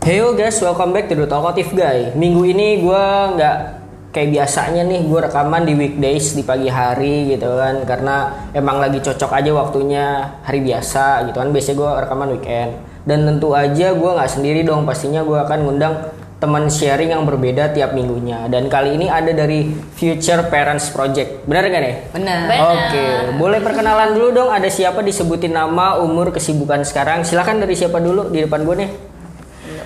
Heyo guys, welcome back to The Talkative Guy. Minggu ini gue nggak kayak biasanya nih gue rekaman di weekdays di pagi hari gitu kan karena emang lagi cocok aja waktunya hari biasa gitu kan biasanya gue rekaman weekend dan tentu aja gue nggak sendiri dong pastinya gue akan ngundang teman sharing yang berbeda tiap minggunya dan kali ini ada dari Future Parents Project benar gak nih? Benar. Oke, boleh perkenalan dulu dong. Ada siapa disebutin nama, umur, kesibukan sekarang. Silakan dari siapa dulu di depan gue nih.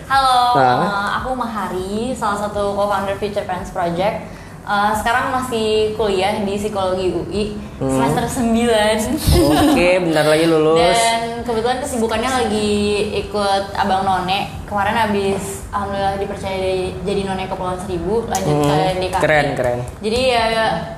Halo, Nah. eh, aku Mahari, salah satu co-founder Future Parents Project. Eh, sekarang masih kuliah di psikologi UI Hmm. semester 9 Oke, bentar lagi lulus. dan kebetulan kesibukannya lagi ikut Abang None. Kemarin habis alhamdulillah dipercaya jadi- jadi None Kepulauan Seribu, lanjut ke Hmm, DKI. keren, keren. Jadi ya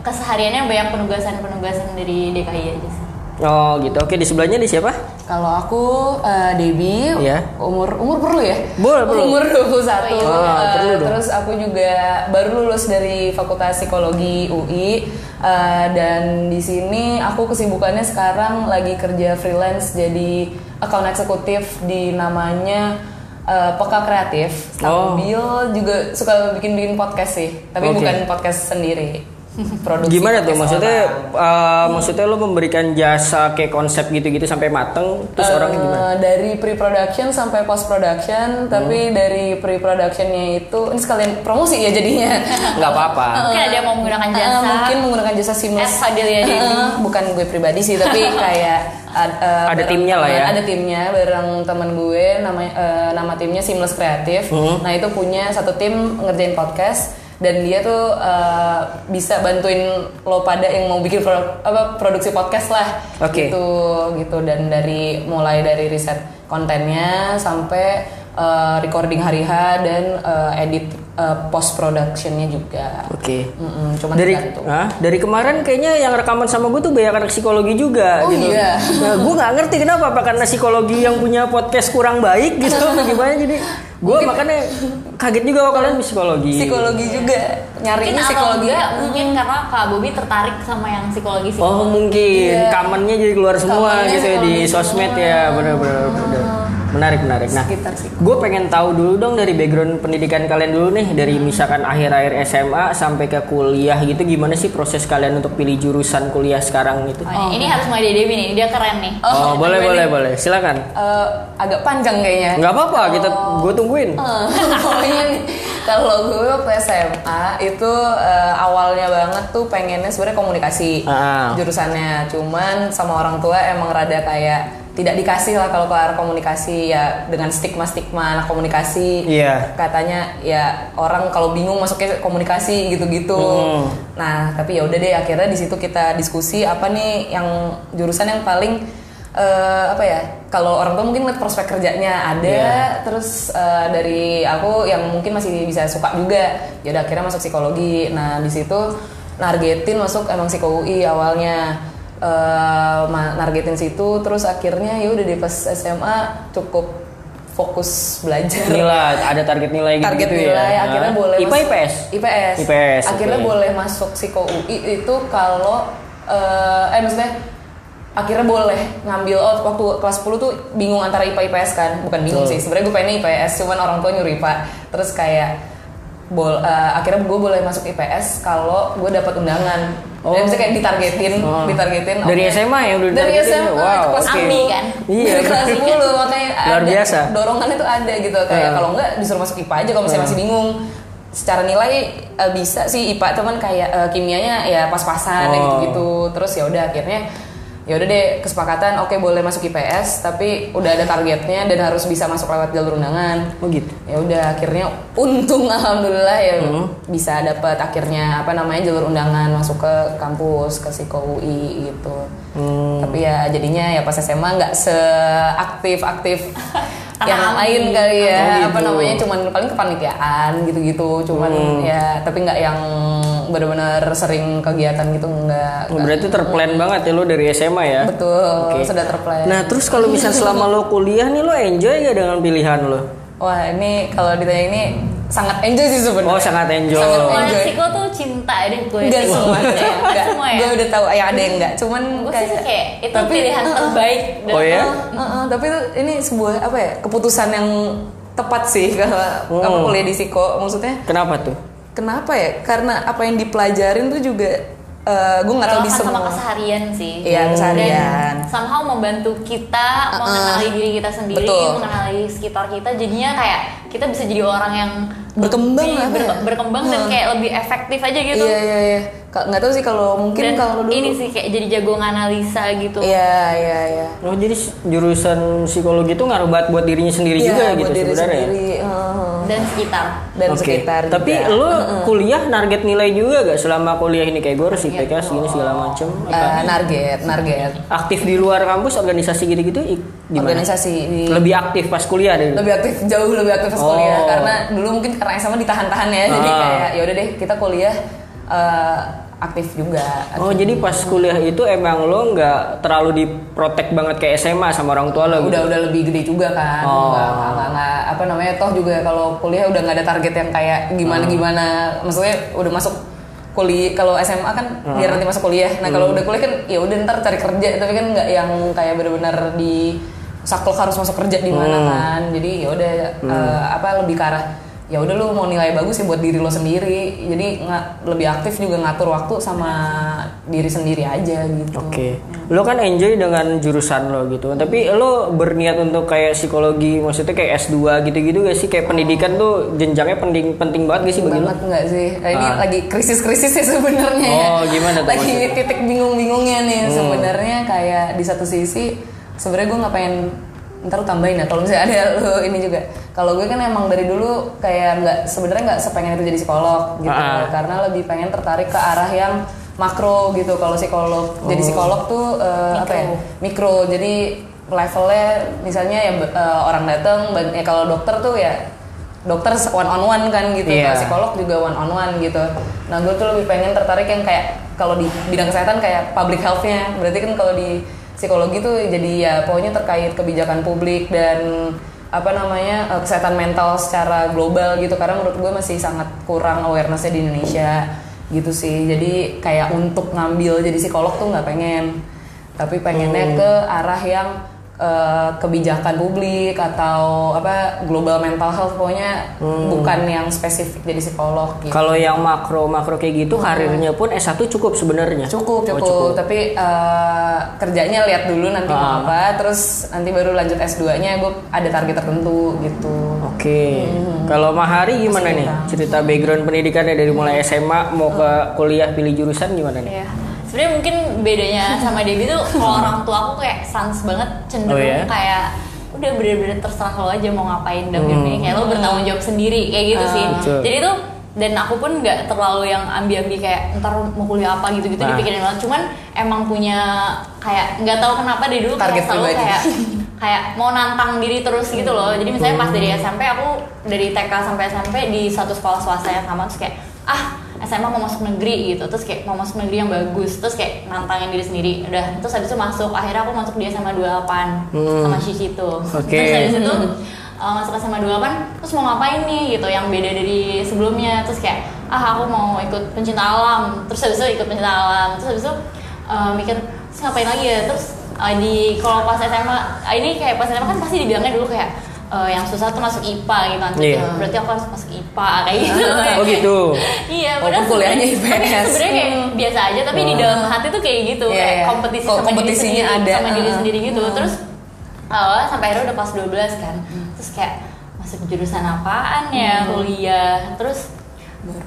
kesehariannya banyak penugasan-penugasan dari DKI aja sih. Oh gitu. Oke, di sebelahnya di siapa? Kalau aku eh, Debbie, Iya. umur umur perlu ya? Boleh, perlu. Umur 21. Oh, iya. Ah, Eh, perlu dong. Terus aku juga baru lulus dari Fakultas Psikologi UI eh, dan di sini aku kesibukannya sekarang lagi kerja freelance jadi account eksekutif di namanya eh, Peka Kreatif. Oh. Sambil juga suka bikin-bikin podcast sih, tapi Oke. bukan podcast sendiri. Produksi Gimana tuh? Maksudnya, orang. eh, maksudnya lo memberikan jasa kayak konsep gitu-gitu sampai mateng, terus Eh, orangnya gimana? dari pre-production sampai post-production, tapi dari pre-productionnya itu ini sekalian promosi ya jadinya. Nggak apa-apa. Mungkin ada yang mau menggunakan Eh, jasa. mungkin menggunakan jasa Fadilia Dewi. Eh, bukan gue pribadi sih, tapi kayak ad- eh, Ada bareng timnya lah ya. Ada timnya bareng teman gue, nama eh, nama timnya Seamless Kreatif. Hmm. Nah itu punya satu tim ngerjain podcast dan dia tuh eh, bisa bantuin lo pada yang mau bikin pro- apa produksi podcast lah Oke. gitu gitu dan dari mulai dari riset kontennya sampai eh, recording hari H dan eh, edit post productionnya juga Oke. Mm-mm, cuma Dari itu. ah, dari kemarin kayaknya yang rekaman sama gue tuh banyak anak psikologi juga Oh, gitu. iya. Nah, gue nggak ngerti kenapa apa karena psikologi yang punya podcast kurang baik gitu gimana jadi gue makanya kaget juga kalau kalian psikologi. psikologi juga nyarinya atau psikologi enggak, mungkin karena Kak Bobi tertarik sama yang psikologi Oh psikologi. mungkin Iya. kamannya jadi keluar semua Kamannya gitu ya di sosmed semua. ya benar-benar benar. Menarik menarik. Nah, gue pengen tahu dulu dong dari background pendidikan kalian dulu nih dari misalkan akhir-akhir SMA sampai ke kuliah gitu gimana sih proses kalian untuk pilih jurusan kuliah sekarang itu? Oh, ini harus mulai dari Dewi nih, dia keren nih. Oh, boleh gimana boleh nih? boleh silakan. Eh, agak panjang kayaknya Nggak apa-apa kita gue tungguin. Pokoknya nih kalau gue waktu SMA itu eh, awalnya banget tuh pengennya sebenarnya komunikasi Ah. jurusannya cuman sama orang tua emang rada kayak tidak dikasih lah kalau ke arah komunikasi ya dengan stigma stigma anak komunikasi Iya. katanya ya orang kalau bingung masuknya komunikasi gitu-gitu Hmm. nah tapi ya udah deh akhirnya di situ kita diskusi apa nih yang jurusan yang paling eh, apa ya kalau orang tua mungkin ngeliat prospek kerjanya ada Iya. terus eh, dari aku yang mungkin masih bisa suka juga ya udah akhirnya masuk psikologi nah di situ nargetin masuk emang psiko UI awalnya ma- nargetin situ terus akhirnya ya udah di pas SMA cukup fokus belajar Nilai ada target nilai gitu, target gitu nilai ya. akhirnya Nah. boleh IPA IPS. IPS IPS, akhirnya oke. boleh masuk psiko UI itu kalau eh, eh maksudnya akhirnya boleh ngambil oh waktu kelas 10 tuh bingung antara IPA IPS kan bukan bingung Betul. sih sebenarnya gue pengen IPS cuman orang tua nyuruh IPA terus kayak bol eh, akhirnya gue boleh masuk IPS kalau gue dapat undangan Oh. Jadi misalnya kayak ditargetin, Oh. ditargetin. Dari oke. SMA ya udah Dari? SMA, Wow, itu kelas oke. 10. Ambi kan? Iya, Dari kelas 10 makanya Luar ada biasa. dorongan itu ada gitu kayak Hmm. kalau enggak disuruh masuk IPA aja kalau misalnya Hmm. masih bingung secara nilai eh, bisa sih IPA cuman kayak eh, kimianya ya pas-pasan Oh. gitu-gitu terus ya udah akhirnya ya udah deh kesepakatan oke boleh masuk IPS tapi udah ada targetnya dan harus bisa masuk lewat jalur undangan Oh gitu. ya udah akhirnya untung alhamdulillah ya Hmm. bisa dapat akhirnya apa namanya jalur undangan masuk ke kampus ke Siko UI gitu Hmm. tapi ya jadinya ya pas SMA nggak seaktif aktif yang lain Ami. kali ya Oh, gitu. apa namanya cuman paling kepanitiaan gitu-gitu cuman Hmm. ya tapi nggak yang benar-benar sering kegiatan gitu nggak Oh, berarti terplan banget ya lo dari SMA ya. betul Oke. sudah terplan Nah terus kalau misal selama lo kuliah nih lo enjoy gak dengan pilihan lo? wah ini kalau ditanya ini sangat enjoy sih sebenarnya Oh sangat enjoy. Sangat Semua enjoy. psiko tuh cinta deh gue. Enggak semuanya, enggak. Enggak semua ya. Gue udah tahu ya ada yang enggak, cuman Gue sih kayak itu tapi- pilihan terbaik. dan- Oh ya? Uh, uh, tapi itu ini sebuah apa ya keputusan yang tepat sih kalau Hmm. kamu kuliah di psiko maksudnya Kenapa tuh? kenapa ya karena apa yang dipelajarin tuh juga gue nggak tahu di Relevan sama semua keseharian sih Iya, keseharian. dan somehow membantu kita mengenali diri kita sendiri Betul. mengenali sekitar kita jadinya kayak kita bisa jadi orang yang Berkembang lebih ber- ya? berkembang dan Heeh. kayak lebih efektif aja gitu iya iya iya nggak tahu sih kalau mungkin dan kalau dulu ini sih kayak jadi jago nganalisa gitu iya iya iya Oh jadi jurusan psikologi itu ngaruh banget buat dirinya sendiri Iya, juga buat gitu diri sebenarnya. sendiri, heeh. dan sekitar dan Oke. sekitar Tapi juga. lu kuliah target nilai juga gak selama kuliah ini kayak gue harus IPK segini segala macem. Eh, narget narget Aktif di luar kampus organisasi gitu-gitu gimana? organisasi di Lebih aktif pas kuliah deh. lebih aktif jauh lebih aktif pas Oh. kuliah karena dulu mungkin karena SMA ditahan-tahan ya jadi Ah. kayak ya udah deh kita kuliah eh, aktif juga. Oh jadi pas kuliah itu emang lo nggak terlalu diprotek banget kayak SMA sama orang tua lo? Gitu? udah udah lebih gede juga kan. Oh. nggak, nggak, nggak, nggak- apa namanya toh juga kalau kuliah udah nggak ada target yang kayak gimana gimana. Maksudnya udah masuk kuliah kalau SMA kan biar nanti masuk kuliah. Nah kalau udah kuliah kan ya udah ntar cari kerja. Tapi kan nggak yang kayak benar-benar di saklek harus masuk kerja di mana kan. Jadi ya udah eh, apa lebih ke arah ya udah lu mau nilai bagus ya buat diri lo sendiri jadi nggak lebih aktif juga ngatur waktu sama diri sendiri aja gitu Oke, lo kan enjoy dengan jurusan lo gitu, tapi lo berniat untuk kayak psikologi, maksudnya kayak S2 gitu-gitu gak sih? Kayak pendidikan tuh jenjangnya penting penting banget gak sih bagi lo? banget nggak sih Nah, ini Ah. lagi krisis-krisis sih sebenarnya ya. Oh, gimana tuh lagi maksudnya? titik bingung-bingungnya nih Hmm. sebenarnya kayak di satu sisi sebenarnya gue nggak pengen ntar lu tambahin ya kalau misalnya ada lu ini juga. Kalau gue kan emang dari dulu kayak nggak sebenarnya nggak sepengen itu jadi psikolog gitu. Ah. karena lebih pengen tertarik ke arah yang makro gitu. Kalau psikolog jadi Oh. psikolog tuh eh, apa ya mikro. jadi levelnya misalnya ya eh, orang datang ban- ya kalau dokter tuh ya dokter one on one kan gitu. Kalau psikolog juga one on one gitu. Nah gue tuh lebih pengen tertarik yang kayak kalau di bidang kesehatan kayak public healthnya. Berarti kan kalau di psikologi tuh jadi ya pokoknya terkait kebijakan publik dan apa namanya eh, kesehatan mental secara global gitu. Karena menurut gue masih sangat kurang awarenessnya di Indonesia gitu sih. Jadi kayak untuk ngambil jadi psikolog tuh nggak pengen. Tapi pengennya ke arah yang eh, kebijakan publik atau apa global mental health pokoknya bukan yang spesifik jadi psikolog gitu. Kalau yang makro makro kayak gitu, karirnya pun S1 cukup sebenarnya. Cukup, Oh, cukup, tapi eh, kerjanya lihat dulu nanti Ah. mau apa, terus nanti baru lanjut S2-nya gue ada target tertentu gitu. Oke, kalau Mahari gimana nih? Cerita background pendidikannya dari mulai SMA mau ke kuliah pilih jurusan gimana nih? Iya. Sebenarnya mungkin bedanya sama Debbie tuh kalau orang tua aku kayak sans banget cenderung Oh, iya? kayak udah bener-bener terserah lo aja mau ngapain dalam hidup ini kayak lo bertanggung jawab sendiri kayak gitu sih. betul. Jadi tuh dan aku pun nggak terlalu yang ambi-ambi kayak ntar mau kuliah apa gitu-gitu Nah. dipikirin banget. Cuman emang punya kayak nggak tahu kenapa dari dulu Target kayak selalu kayak kayak mau nantang diri terus gitu loh. Jadi misalnya pas dari SMP aku dari TK sampai SMP di satu sekolah swasta yang sama terus kayak ah SMA mau masuk negeri gitu terus kayak mau masuk negeri yang bagus terus kayak nantangin diri sendiri. Udah terus habis itu masuk akhirnya aku masuk di SMA 28 sama Shishi tuh Oke. terus habis itu uh, masuk SMA 28 terus mau ngapain nih gitu yang beda dari sebelumnya. Terus kayak ah aku mau ikut pencinta alam. Terus habis itu ikut pencinta alam. Terus habis itu uh, mikir terus ngapain lagi ya? Terus uh, di kalau pas SMA ini kayak pas SMA kan pasti dibilangnya dulu kayak uh, yang susah tuh masuk IPA gitu nanti Iya. berarti aku harus masuk IPA kayak gitu. Oh gitu. iya Walaupun padahal kuliahnya sebenarnya- tapi IPS. sebenarnya kayak biasa aja tapi di dalam hati tuh kayak gitu Iya, kayak iya. kompetisi Kok sama diri sendiri ada, sama diri uh. sendiri gitu. Terus awalnya sampai akhirnya udah pas 12 kan. Terus kayak masuk jurusan apaan ya kuliah. Terus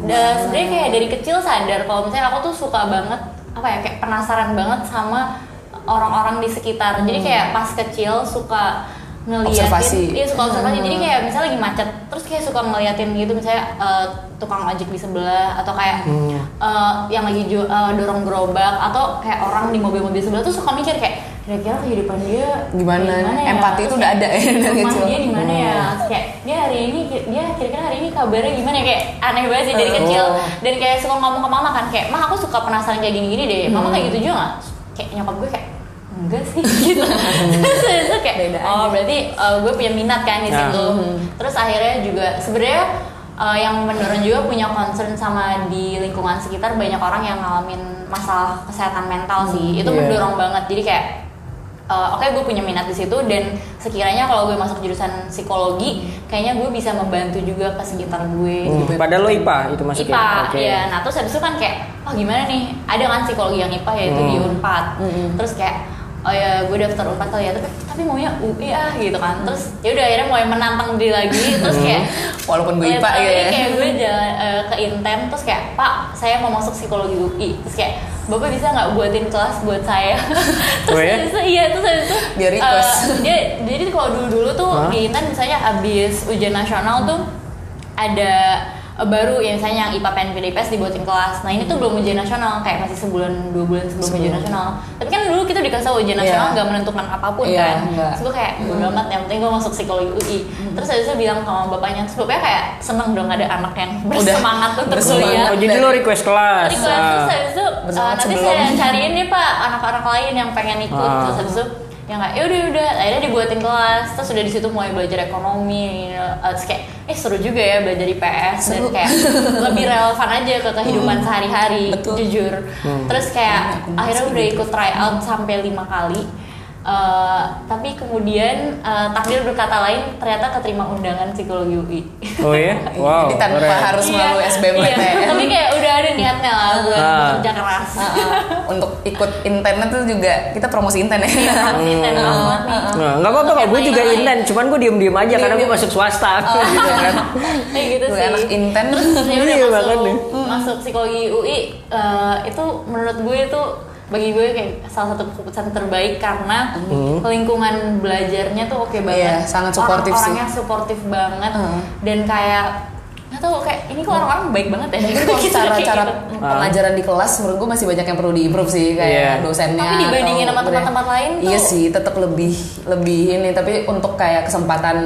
dan sebenarnya kayak dari kecil sadar kalau misalnya aku tuh suka banget apa ya kayak penasaran banget sama orang-orang di sekitar. Jadi kayak pas kecil suka ngeliatin. Observasi. iya suka observasi. Jadi kayak misalnya lagi macet terus kayak suka ngeliatin gitu misalnya eh, tukang ojek di sebelah atau kayak eh, yang lagi eh, dorong gerobak atau kayak orang di mobil-mobil sebelah tuh suka mikir kayak kira-kira kehidupan dia Gimana? kayak Empati itu udah ada ya dari kecil. dia di mana ya? Terus kayak dia hari ini dia kira-kira hari ini kabarnya gimana ya? Kayak aneh banget sih dari Oh. kecil. Dan kayak suka ngomong ke mama kan kayak mah aku suka penasaran kayak gini-gini deh. Mama kayak gitu juga nggak? Kayak nyokap gue kayak enggak sih gitu terus itu kayak Beda oh berarti uh, gue punya minat kan di Nah. situ terus akhirnya juga sebenarnya uh, yang mendorong juga punya concern sama di lingkungan sekitar banyak orang yang ngalamin masalah kesehatan mental sih itu Iya. mendorong banget jadi kayak uh, oke gue punya minat di situ dan sekiranya kalau gue masuk jurusan psikologi kayaknya gue bisa membantu juga ke sekitar gue Hmm, padahal lo IPA itu masuknya. IPA, Oke. ya. Nah terus habis itu kan kayak, oh gimana nih? Ada kan psikologi yang IPA yaitu di Hmm. Unpad. Terus kayak, oh ya gue daftar Unpad kali ya, tapi tapi maunya UI ah gitu kan. Terus ya udah akhirnya mulai menantang diri lagi. Terus kayak, Walaupun gue IPA ya. Kayak gue jalan eh, ke Inten, terus kayak, Pak, saya mau masuk psikologi UI. Terus kayak, Bapak bisa nggak buatin kelas buat saya? terus Oh ya? itu, iya terus habis itu Biar request. eh, dia jadi kalau dulu-dulu tuh Hah? di Intan misalnya abis ujian nasional tuh ada baru ya misalnya yang IPA PN PDIPS dibuatin kelas. Nah ini tuh belum ujian nasional kayak masih sebulan dua bulan sebelum ujian nasional. Tapi kan dulu kita dikasih tahu ujian Iya. nasional nggak menentukan apa pun Iya, kan. nggak. Terus gue kayak bodo amat yang penting gue masuk psikologi UI. Terus habis itu bilang sama bapaknya, terus bapaknya kayak seneng dong ada anak yang bersemangat untuk bersemangat. kuliah. Oh, jadi lo request kelas. Ah. terus habis itu Bersemangat eh, nanti sebelum. saya cariin nih pak anak-anak lain yang pengen ikut Ah. terus habis itu yang kayak ya udah udah akhirnya dibuatin kelas. Terus udah di situ mulai belajar ekonomi eh, terus kayak eh seru juga ya belajar IPS dan Seru. kayak lebih relevan aja ke kehidupan sehari-hari Betul. jujur. Terus kayak akhirnya udah ikut try out sampai lima kali Eh, tapi kemudian eh, takdir berkata lain ternyata keterima undangan psikologi UI. Oh ya? Wow. Jadi tanpa keren. harus melalui SBM iya. PTN. Tapi kayak udah ada niatnya lah buat Ah. bekerja keras. Heeh. untuk ikut internet tuh juga kita promosi internet Iya, ya. pasti Hmm. dan banget nih. Nah, nggak apa-apa kok, gue juga inten, cuman gue diem-diem aja karena gue masuk swasta gitu kan. Kayak gitu Gue sih. anak inten. Ya udah Iya, masuk, masuk psikologi UI eh, itu menurut gue itu bagi gue kayak salah satu keputusan terbaik karena lingkungan belajarnya tuh oke banget. Iya, sangat suportif sih. Orang-orangnya suportif banget Heeh. dan kayak nggak tahu kayak ini kok orang-orang baik banget ya. Mungkin kalau Gitu, cara cara gitu. pengajaran di kelas menurut gue masih banyak yang perlu diimprove sih kayak Iya. dosennya. Tapi dibandingin atau sama tempat-tempat lain tuh- Iya sih, tetap lebih lebih ini tapi untuk kayak kesempatan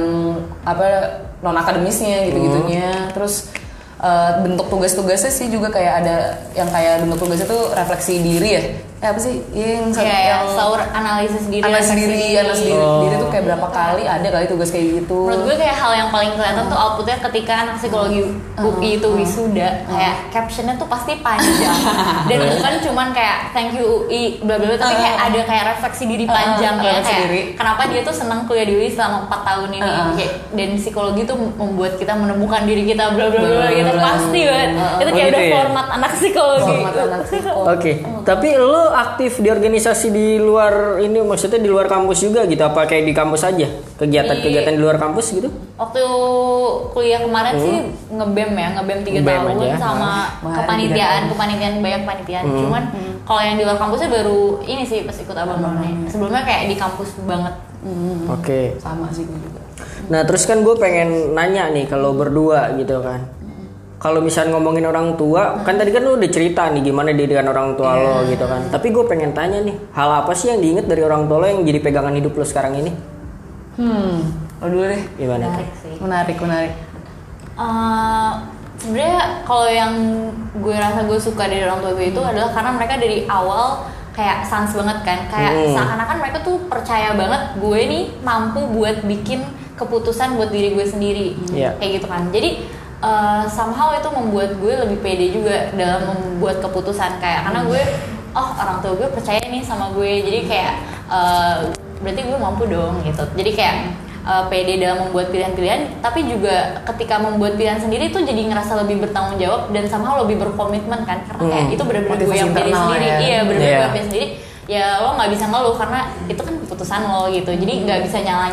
apa non akademisnya gitu-gitunya. Terus eh, bentuk tugas-tugasnya sih juga kayak ada yang kayak bentuk tugasnya tuh refleksi diri ya. Eh apa sih? Iya, yang Kayak yang sahur analisis diri, analisis diri, analisis diri, Oh. diri tuh kayak berapa kali ada kali tugas kayak gitu. Menurut gue kayak hal yang paling kelihatan tuh outputnya ketika anak psikologi UI itu wisuda. Kayak captionnya tuh pasti panjang. Dan bukan cuman kayak thank you UI bla bla bla. Tapi kayak ada kayak refleksi diri panjang ya refleksi kayak diri. kenapa dia tuh senang kuliah di UI selama 4 tahun ini? Kayak dan psikologi tuh membuat kita menemukan diri kita bla bla bla. Gitu pasti banget. Itu Oh, kayak gitu udah ya? format anak psikologi. Format anak psikologi. Oke, tapi lo aktif di organisasi di luar ini maksudnya di luar kampus juga gitu apa kayak di kampus aja? Kegiatan-kegiatan di luar kampus gitu? waktu kuliah kemarin sih ngebem ya ngebem tiga Ngebem tahun aja. sama Kemarin kepanitiaan kepanitiaan banyak kepanitiaan cuman kalau yang di luar kampusnya baru ini sih pas ikut abang none sebelumnya kayak di kampus banget Oke. Sama sih gue juga. Nah terus kan gue pengen nanya nih kalau berdua gitu kan. Kalau misalnya ngomongin orang tua, kan tadi kan lu udah cerita nih gimana didikan orang tua lo gitu kan. Tapi gue pengen tanya nih, hal apa sih yang diinget dari orang tua lo yang jadi pegangan hidup lo sekarang ini? Hmm, lo dulu deh. Gimana? menarik sih Menarik, menarik. Eh, sebenarnya kalau yang gue rasa gue suka dari orang tua gue itu adalah karena mereka dari awal kayak sans banget kan kayak Hmm. seakan-akan mereka tuh percaya banget gue nih mampu buat bikin keputusan buat diri gue sendiri Iya. kayak gitu kan jadi eh, somehow itu membuat gue lebih pede juga dalam membuat keputusan. Kayak karena gue oh orang tua gue percaya nih sama gue. Jadi kayak eh, berarti gue mampu dong gitu. Jadi kayak eh, pede dalam membuat pilihan-pilihan. Tapi juga ketika membuat pilihan sendiri tuh jadi ngerasa lebih bertanggung jawab dan somehow lebih berkomitmen kan. Karena kayak Hmm. itu benar-benar gue yang pilih sendiri. ya. iya benar-benar Iya. gue pilih sendiri. Ya lo nggak bisa ngeluh karena itu kan keputusan lo gitu. Jadi nggak bisa nyalah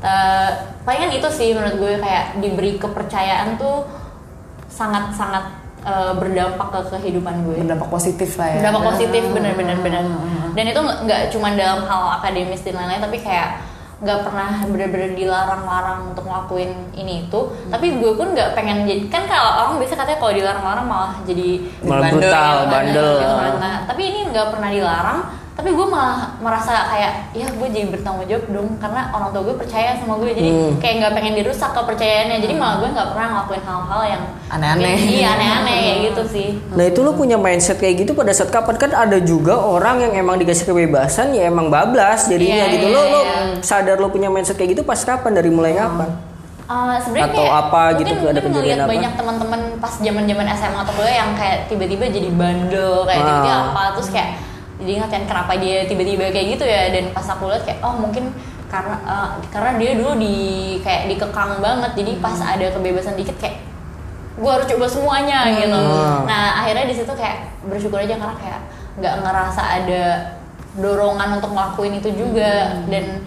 nyalahin palingan itu sih menurut gue kayak diberi kepercayaan tuh sangat sangat eh, berdampak ke kehidupan gue Berdampak positif lah ya. berdampak positif bener-bener bener Hmm. dan itu nggak cuma dalam hal akademis dan lain-lain tapi kayak nggak pernah bener-bener dilarang-larang untuk ngelakuin ini itu tapi gue pun nggak pengen jadi kan kalau orang biasa katanya kalau dilarang-larang malah jadi Malah Bandel brutal, ya, bandel. gitu kan. Nah, tapi ini nggak pernah dilarang tapi gue malah merasa kayak ya gue jadi bertanggung jawab dong karena orang tua gue percaya sama gue jadi Hmm. kayak nggak pengen dirusak kepercayaannya jadi malah gue nggak pernah ngelakuin hal-hal yang Aneh-aneh. iya aneh-aneh kayak gitu sih Nah itu lo punya mindset kayak gitu pada saat kapan kan ada juga orang yang emang dikasih kebebasan ya emang bablas jadinya Iya, gitu iya, lo lo iya. sadar lo punya mindset kayak gitu pas kapan dari mulai kapan? Uh, sebenarnya Atau kayak apa gitu, mungkin, ada mungkin kejadian apa? banyak teman-teman pas zaman zaman SMA atau kuliah yang kayak tiba-tiba jadi bandel kayak Ah. tiba-tiba apa terus kayak jadi ngatain kenapa dia tiba-tiba kayak gitu ya. Dan pas aku lihat kayak oh mungkin karena eh, karena dia dulu di kayak dikekang banget. Jadi pas ada kebebasan dikit kayak gue harus coba semuanya gitu. Hmm. nah akhirnya di situ kayak bersyukur aja karena kayak nggak ngerasa ada dorongan untuk ngelakuin itu juga. Dan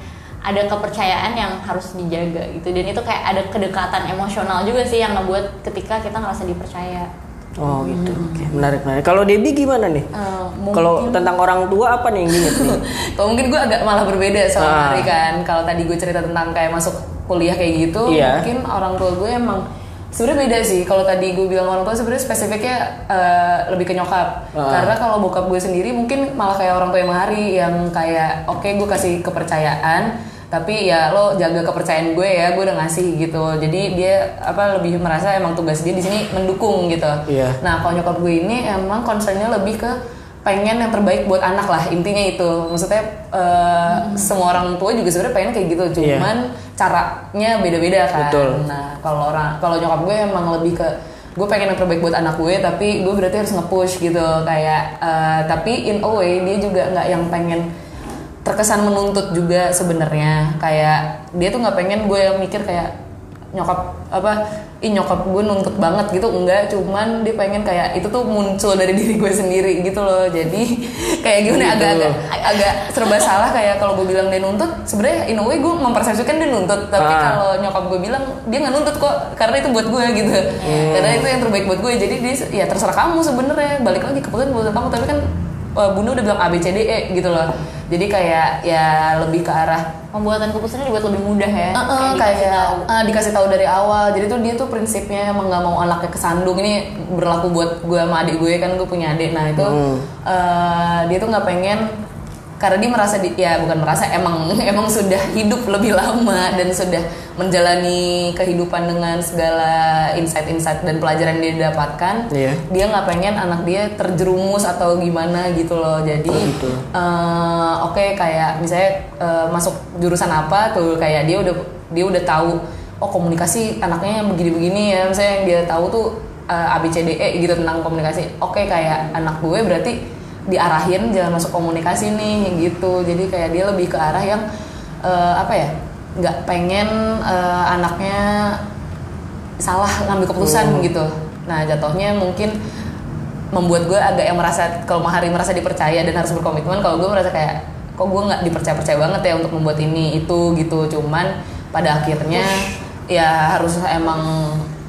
ada kepercayaan yang harus dijaga gitu. Dan itu kayak ada kedekatan emosional juga sih yang ngebuat ketika kita ngerasa dipercaya Oh gitu. Oke, menarik menarik. Kalau Debbie gimana nih? Eh, mungkin- Kalau tentang orang tua apa nih yang nih? Kalau mungkin gue agak malah berbeda sama Ah. Mari kan. Kalau tadi gue cerita tentang kayak masuk kuliah kayak gitu, Iya. mungkin orang tua gue emang sebenarnya beda sih. Kalau tadi gue bilang orang tua sebenarnya spesifiknya eh, lebih ke nyokap. Ah. Karena kalau bokap gue sendiri mungkin malah kayak orang tua yang Mari yang kayak oke gue kasih kepercayaan tapi ya lo jaga kepercayaan gue ya gue udah ngasih gitu jadi dia apa lebih merasa emang tugas dia di sini mendukung gitu Iya. Nah, kalau nyokap gue ini emang concernnya lebih ke pengen yang terbaik buat anak lah intinya itu. Maksudnya eh, semua orang tua juga sebenarnya pengen kayak gitu, Iya. cuman caranya beda-beda kan. Betul. Nah, kalau orang kalau nyokap gue emang lebih ke gue pengen yang terbaik buat anak gue tapi gue berarti harus nge-push gitu kayak eh, tapi in a way dia juga nggak yang pengen terkesan menuntut juga sebenarnya. Kayak dia tuh nggak pengen gue yang mikir kayak nyokap apa ih nyokap gue nuntut banget gitu. Enggak cuman dia pengen kayak itu tuh muncul dari diri gue sendiri gitu loh. Jadi kayak gimana Gitu. agak-agak agak serba salah kayak kalau gue bilang dia nuntut. Sebenarnya in a way gue mempersepsikan dia nuntut. Tapi Ah. kalau nyokap gue bilang dia nggak nuntut kok karena itu buat gue gitu. Karena itu yang terbaik buat gue. Jadi dia ya terserah kamu sebenarnya. Balik lagi keputusan buat kamu. Tapi kan uh, bunda udah bilang A B C D E gitu loh jadi kayak ya lebih ke arah pembuatan keputusannya dibuat lebih mudah ya Uh-uh, dikasih kayak tahu. uh, dikasih tahu dari awal jadi tuh dia tuh prinsipnya emang nggak mau anaknya kesandung ini berlaku buat gue sama adik gue kan gue punya adik nah itu Hmm. uh, dia tuh nggak pengen karena dia merasa di, ya bukan merasa emang emang sudah hidup lebih lama dan sudah menjalani kehidupan dengan segala insight-insight dan pelajaran yang dia dapatkan Iya. dia nggak pengen anak dia terjerumus atau gimana gitu loh jadi Oh, gitu. eh, oke kayak misalnya eh, masuk jurusan apa tuh kayak dia udah dia udah tahu oh komunikasi anaknya yang begini-begini ya misalnya yang dia tahu tuh eh, A B C D E gitu tentang komunikasi oke kayak anak gue berarti diarahin jangan masuk komunikasi nih gitu jadi kayak dia lebih ke arah yang eh, apa ya nggak pengen eh, anaknya salah ngambil keputusan gitu. Nah jatuhnya mungkin membuat gue agak yang merasa kalau Mahari merasa dipercaya dan harus berkomitmen. Kalau gue merasa kayak kok gue nggak dipercaya percaya banget ya untuk membuat ini itu gitu. Cuman pada akhirnya ya harus emang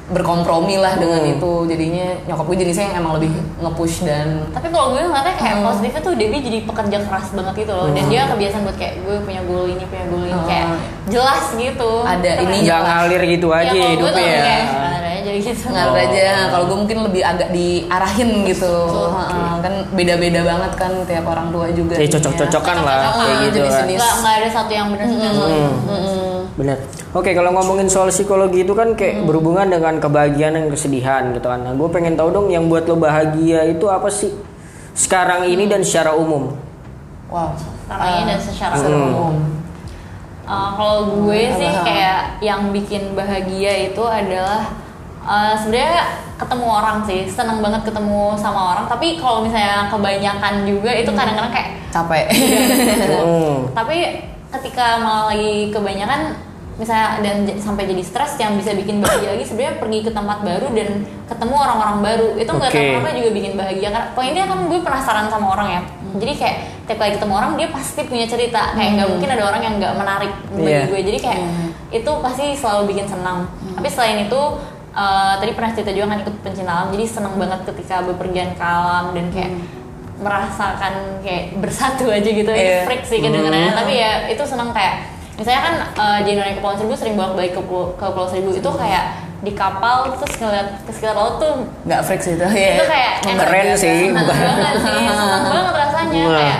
berkompromi lah dengan Hmm. itu. Jadinya nyokap gue jenisnya yang emang lebih nge-push dan tapi kalau gue ngeliatnya kayak Hmm. positifnya tuh Debbie jadi pekerja keras banget gitu loh dan dia kebiasaan buat kayak gue punya goal ini punya goal ini Hmm. kayak jelas gitu Ada Keren. ininya. Nggak ngalir gitu Ya, aja tuh hidupnya ya. kayak aja gitu ngalir Oh. aja. Kalau gue mungkin lebih agak diarahin gitu. Kan beda-beda banget kan tiap orang tua juga. Ya cocok-cocokan lah Cocok-cocokan. kayak gitu lah. Jenis-jenis. nggak nggak ada satu yang benar satu yang salah Mm-mm. Benar. Oke, kalau ngomongin soal psikologi itu kan kayak Hmm. berhubungan dengan kebahagiaan dan kesedihan gitu kan. Nah, gue pengen tahu dong yang buat lo bahagia itu apa sih sekarang ini dan secara umum? Wow. Sekarang ini dan secara secara umum. umum. Uh, kalau gue sih Apa? kayak yang bikin bahagia itu adalah uh, sebenarnya ketemu orang sih seneng banget ketemu sama orang tapi kalau misalnya kebanyakan juga itu kadang-kadang kayak Capek. Hmm. tapi ketika malah lagi kebanyakan misalnya dan sampai jadi stres yang bisa bikin bahagia lagi sebenarnya pergi ke tempat baru dan ketemu orang-orang baru. Itu nggak tahu Oke. kenapa juga bikin bahagia karena poinnya kan gue penasaran sama orang ya. Jadi kayak tiap kali ketemu orang dia pasti punya cerita. Kayak nggak mungkin ada orang yang nggak menarik bagi Iya. gue. Jadi kayak itu pasti selalu bikin senang. Tapi selain itu eh, tadi pernah cerita juga kan ikut pencinta alam jadi senang banget ketika bepergian ke alam dan kayak merasakan kayak bersatu aja gitu. Ini Iya. freak sih kedengarannya tapi ya itu senang kayak misalnya kan uh, di Indonesia Kepulauan Seribu sering bolak balik ke, Pulau- ke Pulau Seribu itu kayak di kapal terus ngeliat ke sekitar laut tuh Nggak freak sih itu. ya. itu kayak Keren sih, bukan. banget sih senang banget rasanya kayak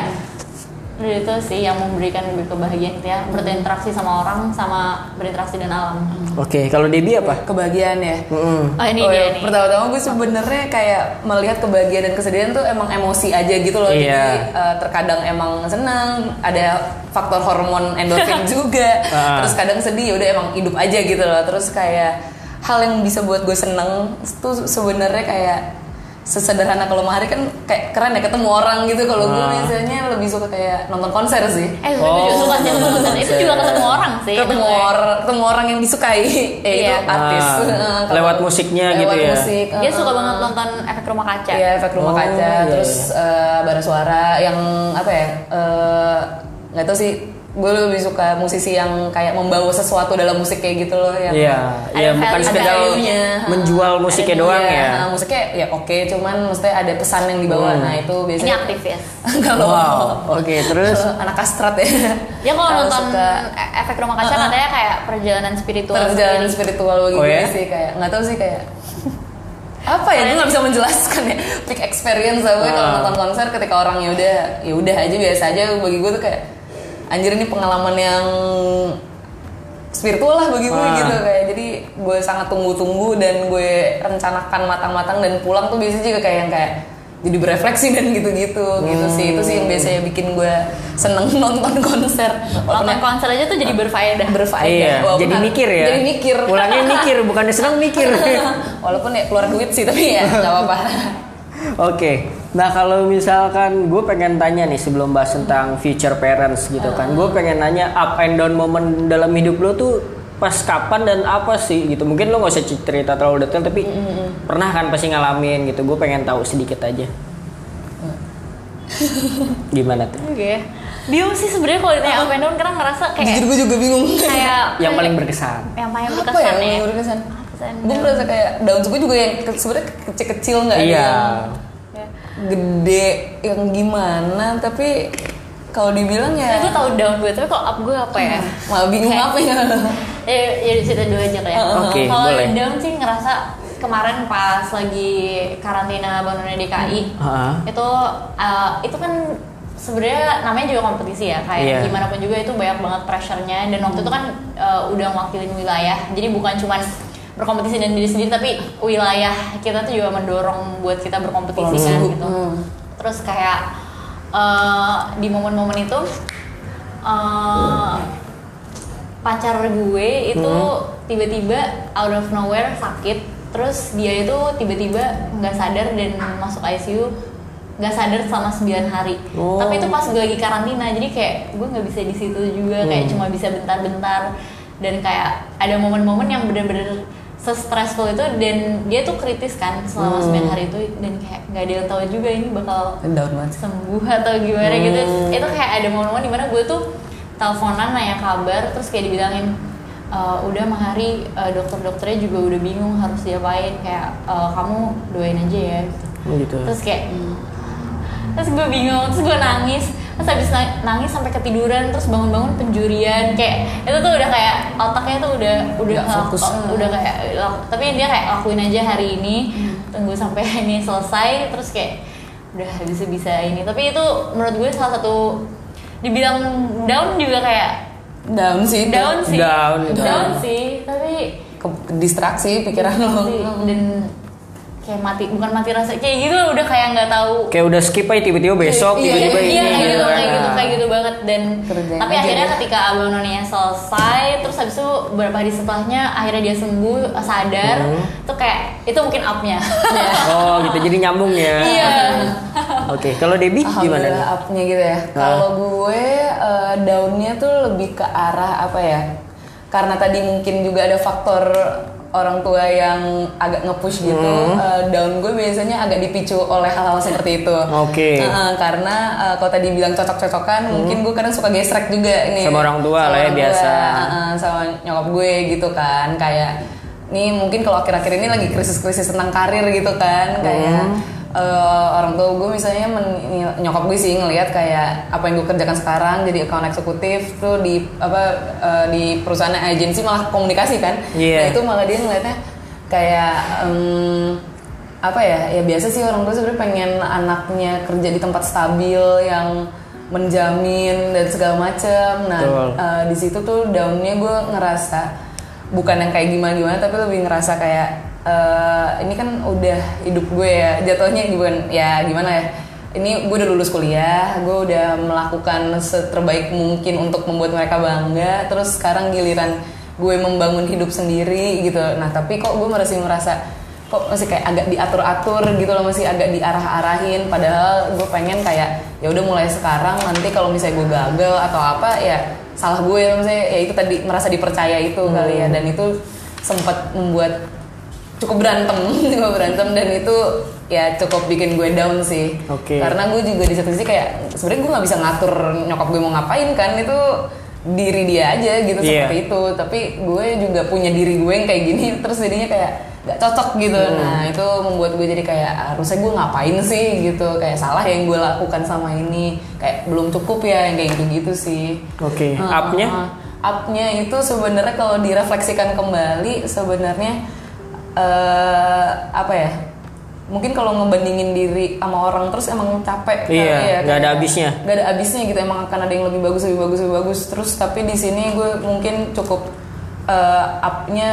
itu sih yang memberikan lebih kebahagiaan gitu ya berinteraksi sama orang sama berinteraksi dengan alam Oke, kalau Debbie apa? Kebahagiaan ya. Mm-mm. oh ini oh, dia ya, nih Pertama-tama gue sebenarnya kayak melihat kebahagiaan dan kesedihan tuh emang emosi aja gitu loh. Jadi Iya. eh, terkadang emang senang, ada faktor hormon endorfin juga. Ah. Terus kadang sedih, ya udah emang hidup aja gitu loh. Terus kayak hal yang bisa buat gue seneng tuh sebenarnya kayak sesederhana kalau Mahari kan kayak keren ya ketemu orang gitu kalau gue Ah. biasanya lebih suka kayak nonton konser sih Eh, gue juga Oh, suka sih nonton konser. Itu juga ketemu orang sih. ketemu orang ketemu orang yang disukai eh, itu Iya. artis Ah, Eh, kalau- lewat musiknya gitu lewat ya. musik Dia suka banget nonton efek rumah kaca. Iya, efek rumah Oh, kaca, iya, terus eh, bara suara yang apa ya? eh, nggak tahu sih. Gue lebih suka musisi yang kayak membawa sesuatu dalam musik kayak gitu loh yang Iya, Ada ya bukan sekedar ada menjual musiknya doang Iya, ya. nah, musiknya ya oke, cuman mesti ada pesan yang dibawa. Hmm. Nah, itu Ini biasanya aktivis. kalau Wow, oke terus kalau anak kastrat ya. Dia kalau Kalau nonton suka efek rumah kaca katanya kayak perjalanan spiritual. perjalanan sendiri. spiritual bagi Oh, gue ya? sih kayak nggak tahu sih kayak apa ya gue nggak bisa menjelaskan ya peak experience gue kalau Ah. nonton konser ketika orang ya udah ya udah aja biasa aja bagi gue tuh kayak anjir ini pengalaman yang spiritual lah bagi gue Ah. gitu kayak jadi gue sangat tunggu-tunggu dan gue rencanakan matang-matang dan pulang tuh biasanya juga kayak yang kayak jadi berefleksi dan gitu-gitu gitu sih itu sih yang biasanya bikin gue seneng nonton konser Nonton konser aja tuh jadi berfaedah. berfaedah Iya, Walaupun jadi harus- mikir ya. jadi mikir Pulangnya mikir, bukan senang mikir. walaupun ya keluar duit sih tapi ya nggak apa-apa Oke, nah kalau misalkan gue pengen tanya nih sebelum bahas tentang future parents gitu kan, gue pengen nanya up and down moment dalam hidup lo tuh pas kapan dan apa sih gitu. Mungkin lo gak usah cerita terlalu detail, tapi pernah kan pasti ngalamin gitu. Gue pengen tahu sedikit aja. Gimana tuh? Oke. Bingung sih sebenarnya kalau ditanya up and down karena ngerasa kayak jujur gue juga bingung kayak Yang paling berkesan. yang paling apa ya berkesan ya. yang berkesan Apa sih? Gue merasa kayak daun gue juga yang ke- sebenarnya kecil-kecil nggak ada Iya. yang Ya. gede yang gimana tapi kalau dibilang ya gue tau down gue, tapi kalau up gue apa ya? malah bingung Kayak- apa ya ya, ya di situ dulu aja ya. Oke, Kalau boleh. down sih ngerasa kemarin pas lagi karantina Bank Dunia DKI Heeh. itu uh, itu kan sebenarnya namanya juga kompetisi ya kayak Iya. gimana pun juga itu banyak banget pressure-nya dan waktu itu kan uh, udah mewakilin wilayah jadi bukan cuman berkompetisi dan diri sendiri tapi wilayah kita tuh juga mendorong buat kita berkompetisi kan Hmm. gitu. Terus kayak uh, di momen-momen itu uh, pacar gue itu tiba-tiba out of nowhere sakit terus dia itu tiba-tiba nggak sadar dan masuk ICU nggak sadar selama 9 hari. Oh. tapi itu pas gue lagi karantina jadi kayak gue nggak bisa di situ juga kayak cuma bisa bentar-bentar. Dan kayak ada momen-momen yang bener-bener se-stressful itu dan dia tuh kritis kan selama 9 hari itu dan kayak nggak ada yang tahu juga ini bakal daun banget. sembuh atau gimana gitu. Itu kayak ada momen-momen di mana gue tuh teleponan nanya kabar terus kayak dibilangin "E, udah mahari e, dokter-dokternya juga udah bingung harus diapain kayak "E, kamu doain aja ya. Gitu Gitu. terus kayak terus gue bingung terus gue nangis terus habis na- nangis sampai ketiduran terus bangun-bangun penjurian kayak itu tuh udah kayak otaknya tuh udah udah ngelak- fokus. oh, udah kayak lak- tapi dia kayak lakuin aja hari ini tunggu sampai ini selesai terus kayak udah bisa bisa ini tapi itu menurut gue salah satu dibilang down juga kayak daun sih down sih Down, down, down. sih tapi Ke- distraksi pikiran lo dan kayak mati bukan mati rasa kayak gitu udah kayak nggak tahu Kayak udah skip aja tiba-tiba besok, Iya, tiba-tiba iya, ini. kayak gitu, kan. kayak gitu, kayak gitu banget dan Kerjain tapi aja akhirnya deh. ketika abang noninya selesai, terus habis itu beberapa hari setelahnya akhirnya dia sembuh, sadar, tuh kayak itu mungkin upnya. Oh gitu, jadi nyambung ya. Iya. Oke, kalau Debbie gimana? nih? Up-nya gitu ya. Kalau gue eh, daunnya tuh lebih ke arah apa ya? Karena tadi mungkin juga ada faktor orang tua yang agak nge-push gitu. Hmm. eh, daun gue biasanya agak dipicu oleh hal-hal seperti itu. Oke. Hmm. Heeh, karena eh, kalau tadi bilang cocok-cocokan, mungkin gue kadang suka gesrek juga nih. Sama orang tua lah ya, biasa. heeh, sama nyokap gue gitu kan, kayak nih mungkin kalau akhir-akhir ini lagi krisis-krisis tentang karir gitu kan, kayak Hmm. Eh, orang tua gue misalnya nyokap gue sih ngelihat kayak apa yang gue kerjakan sekarang jadi account eksekutif tuh di apa eh, di perusahaan agensi malah komunikasi kan Iya. nah itu malah dia ngelihatnya kayak em, apa ya ya biasa sih orang tua sebenarnya pengen anaknya kerja di tempat stabil yang menjamin dan segala macam nah Betul. eh, di situ tuh daunnya gue ngerasa bukan yang kayak gimana gimana tapi lebih ngerasa kayak eh, ini kan udah hidup gue ya jatuhnya bukan ya gimana ya ini gue udah lulus kuliah gue udah melakukan seterbaik mungkin untuk membuat mereka bangga terus sekarang giliran gue membangun hidup sendiri gitu. Nah tapi kok gue masih merasa kok masih kayak agak diatur-atur gitu loh masih agak diarah-arahin padahal gue pengen kayak ya udah mulai sekarang nanti kalau misalnya gue gagal atau apa ya salah gue misalnya ya itu tadi merasa dipercaya itu kali ya. Dan itu sempat membuat cukup berantem cukup berantem dan itu ya cukup bikin gue down sih Oke. karena gue juga di satu sisi kayak sebenarnya gue nggak bisa ngatur nyokap gue mau ngapain kan itu diri dia aja gitu Iya. seperti itu tapi gue juga punya diri gue yang kayak gini terus jadinya kayak gak cocok gitu nah itu membuat gue jadi kayak harusnya gue ngapain sih gitu kayak salah yang gue lakukan sama ini kayak belum cukup ya yang kayak gitu gitu sih Oke, Heeh, up-nya? heeh. Up-nya itu sebenarnya kalau direfleksikan kembali sebenarnya eh apa ya? Mungkin kalau ngebandingin diri sama orang terus emang capek Iya, ya, nggak ada kayak- habisnya. nggak ada habisnya gitu emang akan ada yang lebih bagus lebih bagus lebih bagus terus tapi di sini gue mungkin cukup eh, up-nya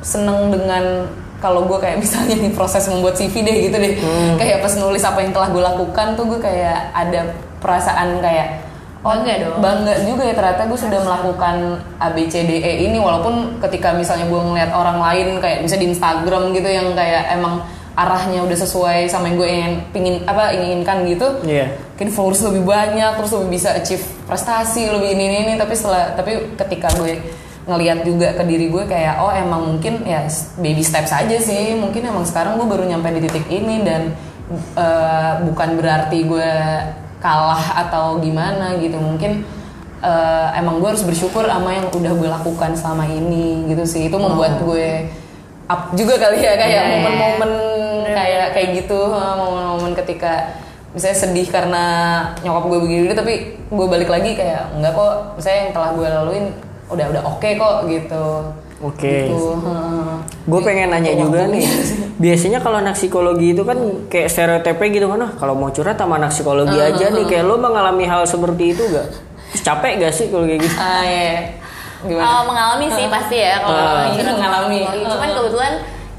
seneng dengan kalau gue kayak misalnya nih proses membuat CV deh gitu deh Hmm. kayak pas nulis apa yang telah gue lakukan tuh gue kayak ada perasaan kayak oh Bangga dong. bangga juga ya ternyata gue sudah melakukan A B C D E ini walaupun ketika misalnya gue ngeliat orang lain kayak bisa di Instagram gitu yang kayak emang arahnya udah sesuai sama yang gue ingin pingin apa inginkan gitu Iya. mungkin followers lebih banyak terus lebih bisa achieve prestasi lebih ini ini, ini tapi setelah tapi ketika gue ngelihat juga ke diri gue kayak oh emang mungkin ya baby steps aja sih mungkin emang sekarang gue baru nyampe di titik ini dan eh, bukan berarti gue kalah atau gimana gitu. Mungkin eh, emang gue harus bersyukur sama yang udah gue lakukan selama ini gitu sih. Itu membuat gue up juga kali ya kayak Iya. momen-momen kayak kayak gitu. Ha, momen-momen ketika misalnya sedih karena nyokap gue begini tapi gue balik lagi kayak enggak kok misalnya yang telah gue laluin udah udah oke kok gitu Oke. gitu, ha. Gue pengen nanya Waktunya. juga nih. Biasanya kalau anak psikologi itu kan kayak stereotipnya gitu kan, ah, kalau mau curhat sama anak psikologi aja nih, kayak lo mengalami hal seperti itu gak? Capek gak sih kalau kayak gitu? ah iya gimana Oh, mengalami sih pasti ya kalau curhat Mengalami. Cuman kebetulan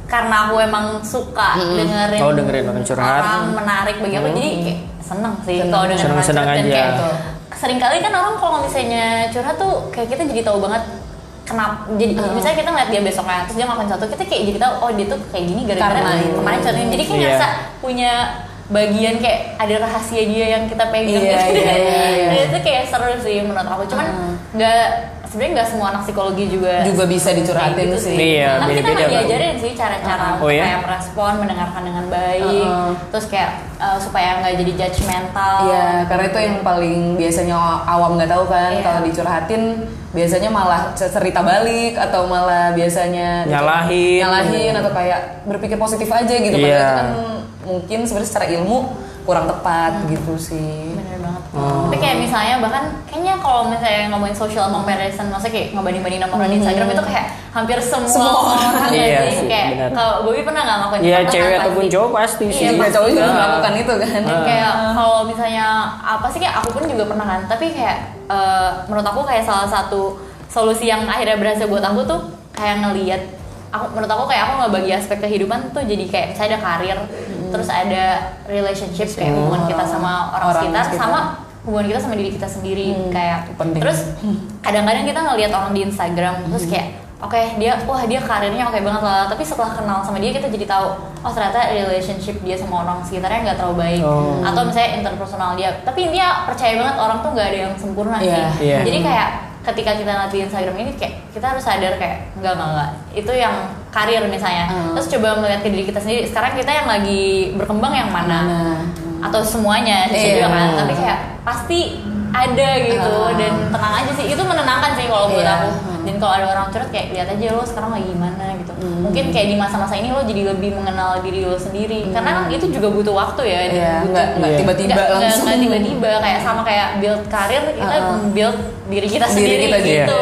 karena aku emang suka dengerin Oh, dengerin orang curhat. orang menarik bagi aku jadi kayak seneng sih Seneng. kalau dengerin curhat dan aja. kayak sering kali kan orang kalau misalnya curhat tuh kayak kita jadi tahu banget kenapa jadi misalnya kita ngeliat dia besoknya terus dia ngelakuin satu kita kayak jadi tahu oh dia tuh kayak gini gara-gara kemarin curhatin jadi kayak Iya. ngerasa punya bagian kayak ada rahasia dia yang kita pegang Iya, gitu. iya, iya, iya. Dan itu kayak seru sih menurut aku cuman nggak sebenarnya nggak semua anak psikologi juga Juga bisa dicurhatin kayak gitu sih. Iya, tapi kita kan. diajarin sih cara-cara Oh, iya? supaya merespon mendengarkan dengan baik Uh-uh. terus kayak uh, supaya nggak jadi judgmental Iya, karena itu yang paling biasanya awam nggak tahu kan. Iya. Kalau dicurhatin biasanya malah cerita balik atau malah biasanya Nyalahin. nyalahin atau kayak berpikir positif aja gitu. Iya. Padahal itu kan mungkin sebenarnya secara ilmu kurang tepat gitu sih. bener banget Oh. tapi kayak misalnya bahkan kayaknya kalau misalnya ngomongin social comparison maksudnya kayak ngebanding-banding sama orang di Instagram itu kayak hampir semua, Hmm. Semua orang ya Iya sih kayak kalau Bobby pernah nggak ngelakuin Iya, cewek kan ataupun cowok pasti Iya, sih. Juga pasti cowok juga banget. melakukan itu kan. Dan kayak kalau misalnya apa sih kayak aku pun juga pernah kan tapi kayak eh, menurut aku kayak salah satu solusi yang akhirnya berhasil buat aku tuh kayak ngelihat aku menurut aku kayak aku nggak bagi aspek kehidupan tuh jadi kayak misalnya ada karir terus ada relationship kayak hubungan kita sama orang, Orang sekitar, sekitar. sama hubungan kita sama diri kita sendiri kayak itu penting. terus kadang-kadang kita ngelihat orang di Instagram terus kayak oke dia wah dia karirnya oke banget lah tapi setelah kenal sama dia kita jadi tahu oh ternyata relationship dia sama orang sekitarnya nggak terlalu baik Oh. atau misalnya interpersonal dia tapi dia percaya banget orang tuh nggak ada yang sempurna Iya. sih Iya. jadi kayak ketika kita ngeliat di Instagram ini kayak kita harus sadar kayak enggak enggak enggak itu yang karir misalnya Hmm. terus coba melihat ke diri kita sendiri sekarang kita yang lagi berkembang yang mana Mana? atau semuanya Iya. juga kan tapi kayak pasti ada gitu Ah. dan tenang aja sih itu menenangkan sih kalau buat Iya. aku dan kalau ada orang curhat kayak lihat aja lo sekarang lagi gimana gitu Hmm. mungkin kayak di masa-masa ini lo jadi lebih mengenal diri lo sendiri karena kan itu juga butuh waktu ya. Iya, butuh nggak nggak Iya. tiba-tiba nggak- langsung. nggak tiba-tiba kayak sama kayak build karir kita Uh-uh. build diri kita Diri sendiri kita gitu juga.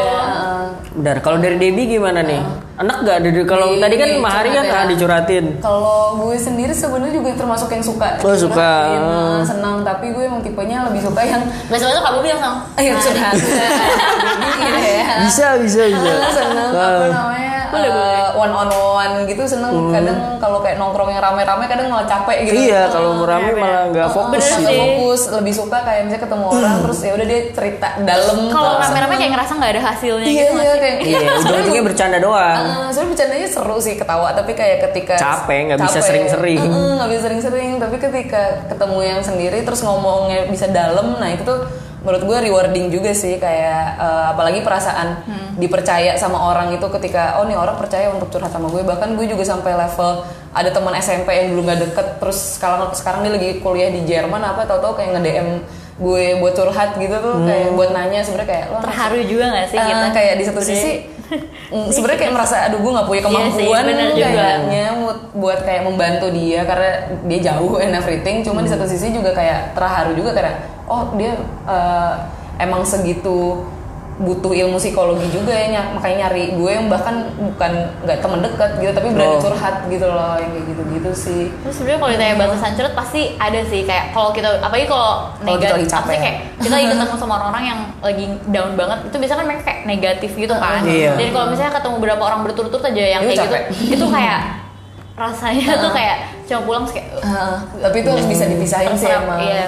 Bentar, kalau dari Debbie gimana nih? Enak gak? Dari kalau Di- tadi kan Mahari kan ya. ah, dicurhatin. Kalau gue sendiri sebenarnya juga termasuk yang suka. Oh, suka. Curhatin, eh, senang, tapi gue emang tipenya lebih suka yang besok-besok kamu bilang sama ayo curhat. Jadi ya. Bisa, bisa, bisa. senang Ah. apa namanya Boleh, boleh. one on one gitu seneng. Kadang kalau kayak nongkrong yang rame-rame kadang malah capek gitu. Iya, kalau mau rame bener. malah nggak fokus Bener sih. Fokus lebih suka kayak misalnya ketemu orang terus ya udah dia cerita dalam. Kalau Terus- rame-rame kayak ngerasa nggak ada hasilnya iya gitu iya kayak Iya, ujung-ujungnya bercanda doang. Uh, sebenarnya bercandanya seru sih ketawa tapi kayak ketika Capek, nggak bisa sering-sering. Nggak bisa sering-sering. Tapi ketika ketemu yang sendiri terus ngomongnya bisa dalam nah itu tuh menurut gue rewarding juga sih kayak uh, apalagi perasaan Hmm. dipercaya sama orang itu ketika oh nih orang percaya untuk curhat sama gue bahkan gue juga sampai level ada teman SMP yang dulu nggak deket terus sekarang sekarang dia lagi kuliah di Jerman apa tau-tau kayak nge DM gue buat curhat gitu tuh Hmm. kayak buat nanya sebenarnya kayak lo Terharu juga nggak sih Eh, kita? kayak di satu sisi mm, sebenarnya kayak merasa aduh gue nggak punya Iya sih, kemampuan bener juga. kayaknya buat, kayak membantu dia karena dia jauh and everything cuman di satu sisi juga kayak terharu juga karena oh dia eh, emang segitu butuh ilmu psikologi juga ya ny- makanya nyari gue yang bahkan bukan nggak temen dekat gitu tapi berani Oh. curhat gitu loh yang kayak gitu-gitu sih Terus sebenarnya kalau ditanya batasan curhat pasti ada sih kayak kalau kita apalagi kalau Kalau kita lagi negatif apa sih capek. kayak kita lagi ketemu sama orang-orang yang lagi down banget itu biasanya kan mereka kayak negatif gitu kan. Iya. Dan kalau misalnya ketemu beberapa orang berturut-turut aja yang Itu kayak capek. gitu itu kayak rasanya tuh kayak cuma pulang kayak Heeh, tapi itu harus bisa dipisahin sih emang. iya.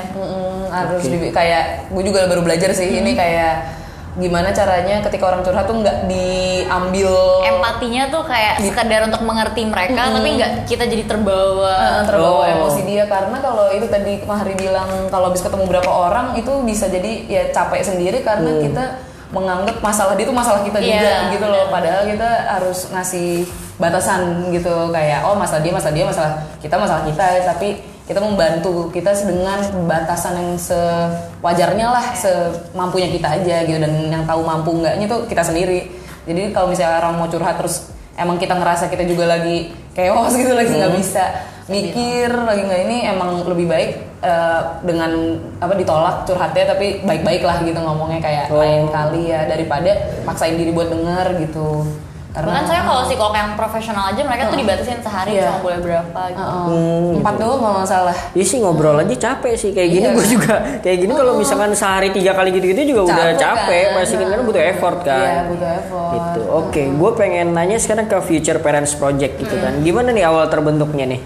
Harus Oke. di- kayak gue juga baru belajar sih ini kayak gimana caranya ketika orang curhat tuh nggak diambil empatinya tuh kayak sekedar untuk mengerti mereka tapi nggak kita jadi terbawa. eh, terbawa Oh. emosi dia karena kalau itu tadi Mahari bilang kalau habis ketemu berapa orang itu bisa jadi ya capek sendiri karena kita menganggap masalah dia itu masalah kita juga Iya, gitu loh. padahal kita harus ngasih batasan gitu kayak oh masalah dia masalah dia masalah kita masalah kita. Tapi kita membantu kita dengan batasan yang sewajarnya lah semampunya kita aja gitu. Dan yang tahu mampu enggaknya tuh kita sendiri. Jadi kalau misalnya orang mau curhat terus emang kita ngerasa kita juga lagi chaos gitu lagi nggak bisa mikir lagi nggak ini emang lebih baik eh, dengan apa ditolak curhatnya tapi baik-baik lah gitu ngomongnya kayak Oh. lain kali ya daripada maksain diri buat denger gitu. Bahkan saya kalau psikolog yang profesional aja mereka tuh dibatasin sehari Iya. cuma boleh berapa gitu. Heeh. empat doang nggak masalah Iya sih ngobrol aja capek sih. Kayak gini Iya. gue juga kayak gini kalau misalkan sehari tiga kali gitu-gitu juga udah Capek kan? pasti kan butuh effort kan? Iya butuh effort. Gitu. Oke gue pengen nanya sekarang ke future parents project gitu kan. Gimana nih awal terbentuknya nih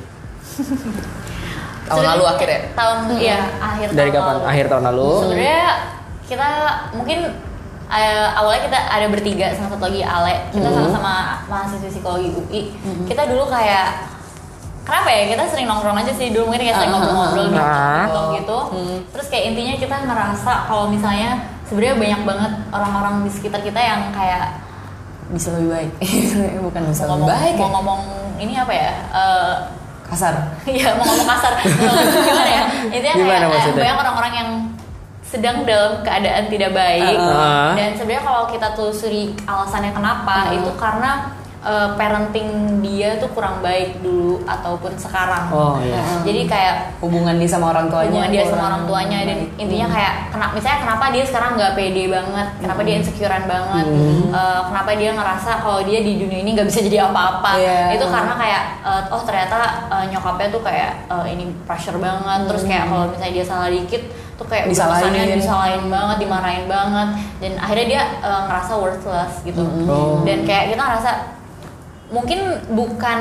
tahun lalu akhir ya Tahun iya akhir dari tahun kapan lalu. akhir tahun lalu Sebenarnya kita mungkin eh, awalnya kita ada bertiga sama satu lagi Ale. Kita sama-sama mahasiswa psikologi UI. Kita dulu kayak kenapa ya kita sering nongkrong aja sih dulu mungkin kayak sering ngobrol-ngobrol gitu, Ah. gitu, gitu. Terus kayak intinya kita ngerasa kalau misalnya sebenarnya banyak banget orang-orang di sekitar kita yang kayak bisa lebih baik bukan bisa mau lebih ngomong, baik mau ya. ngomong ini apa ya? eh, kasar. Iya mau ngomong kasar. Gimana ya? Intinya Gimana kayak maksudnya? banyak orang-orang yang sedang dalam keadaan tidak baik. Uh-uh. dan sebenarnya kalau kita telusuri alasannya kenapa itu karena eh, parenting dia tuh kurang baik dulu ataupun sekarang oh iya jadi kayak hubungan dia sama orang tuanya hubungan dia sama orang tuanya dan baik. intinya kayak kena, misalnya kenapa dia sekarang nggak pede banget kenapa dia insecurean banget eh, kenapa dia ngerasa kalau dia di dunia ini nggak bisa jadi apa-apa Iya. itu karena kayak eh, oh ternyata eh, nyokapnya tuh kayak eh, ini pressure banget terus kayak kalau misalnya dia salah dikit tuh kayak Disalahin. disalahin banget dimarahin banget dan akhirnya dia eh, ngerasa worthless gitu Oh. dan kayak kita ngerasa mungkin bukan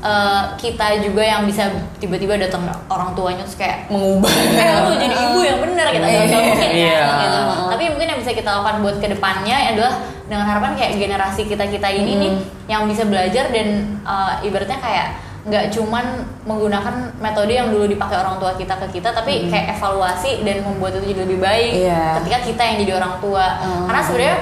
eh, kita juga yang bisa tiba-tiba datang orang tuanya terus kayak mengubah eh lu jadi ibu yang benar gitu nggak nggak mungkin kan, Iya. gitu. tapi mungkin yang bisa kita lakukan buat ke depannya adalah dengan harapan kayak generasi kita kita ini nih yang bisa belajar dan uh, ibaratnya kayak nggak cuman menggunakan metode yang dulu dipakai orang tua kita ke kita tapi kayak evaluasi dan membuat itu jadi lebih baik Iya. ketika kita yang jadi orang tua karena sebenarnya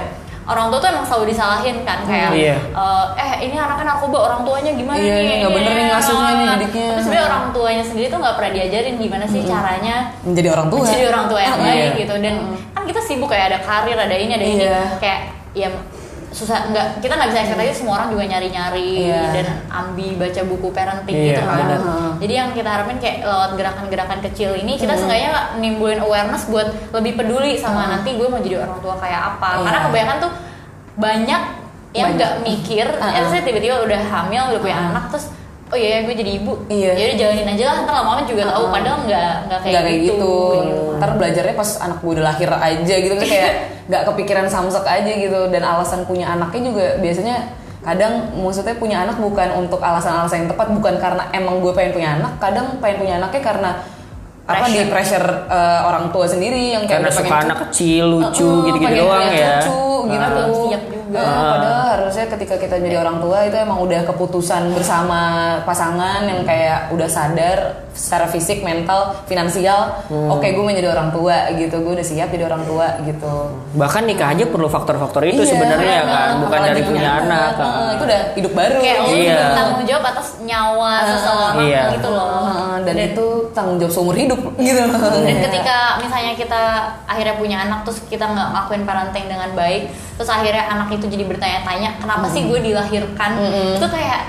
orang tua tuh emang selalu disalahin kan kayak Iya. uh, eh ini anaknya narkoba orang tuanya gimana Iya, nih? ini nggak bener nih ngasuhnya nih Nah, didiknya. tapi sebenarnya orang tuanya sendiri tuh nggak pernah diajarin gimana sih caranya menjadi orang tua. jadi orang tua yang Iya. baik gitu. Dan kan kita sibuk kayak ada karir ada ini ada ini. Iya. kayak ya susah nggak kita nggak bisa ekspektasi semua orang juga nyari nyari Iya. dan ambil baca buku parenting Iya, gitu kan benar. jadi yang kita harapin kayak lewat gerakan-gerakan kecil ini kita seenggaknya nggak nimbulin awareness buat lebih peduli sama nanti gue mau jadi orang tua kayak apa Iya. karena kebanyakan tuh banyak yang nggak mikir Uh-uh. ya saya tiba-tiba udah hamil udah punya anak terus oh iya gue jadi ibu Iya. ya udah jalanin aja lah ntar lama-lama juga tahu Uh-uh. padahal nggak nggak kayak, nggak kayak gitu, gitu. ntar belajarnya pas anak gue udah lahir aja gitu kan kayak nggak kepikiran samsek aja gitu dan alasan punya anaknya juga biasanya kadang maksudnya punya anak bukan untuk alasan-alasan yang tepat bukan karena emang gue pengen punya anak kadang pengen punya anaknya karena apa di pressure eh, orang tua sendiri yang kayak Karena suka anak kecil, lucu, gitu-gitu doang ya. cucu, gitu. Siap juga. Heeh, padahal harusnya ketika kita jadi orang tua itu emang udah keputusan bersama pasangan yang kayak udah sadar secara fisik, mental, finansial. Hmm. Oke, gue menjadi orang tua gitu. Gue udah siap jadi orang tua gitu. Bahkan nikah aja perlu faktor-faktor itu Iya, sebenarnya benar. kan, bukan dari punya anak. Heeh, itu udah hidup baru. kayak lo Iya. bertanggung jawab atas nyawa seseorang Iya. gitu loh Heeh, dan itu tanggung jawab seumur hidup gitu. dan ketika misalnya kita akhirnya punya anak terus kita nggak ngelakuin parenting dengan baik terus akhirnya anak itu jadi bertanya-tanya kenapa sih gue dilahirkan itu kayak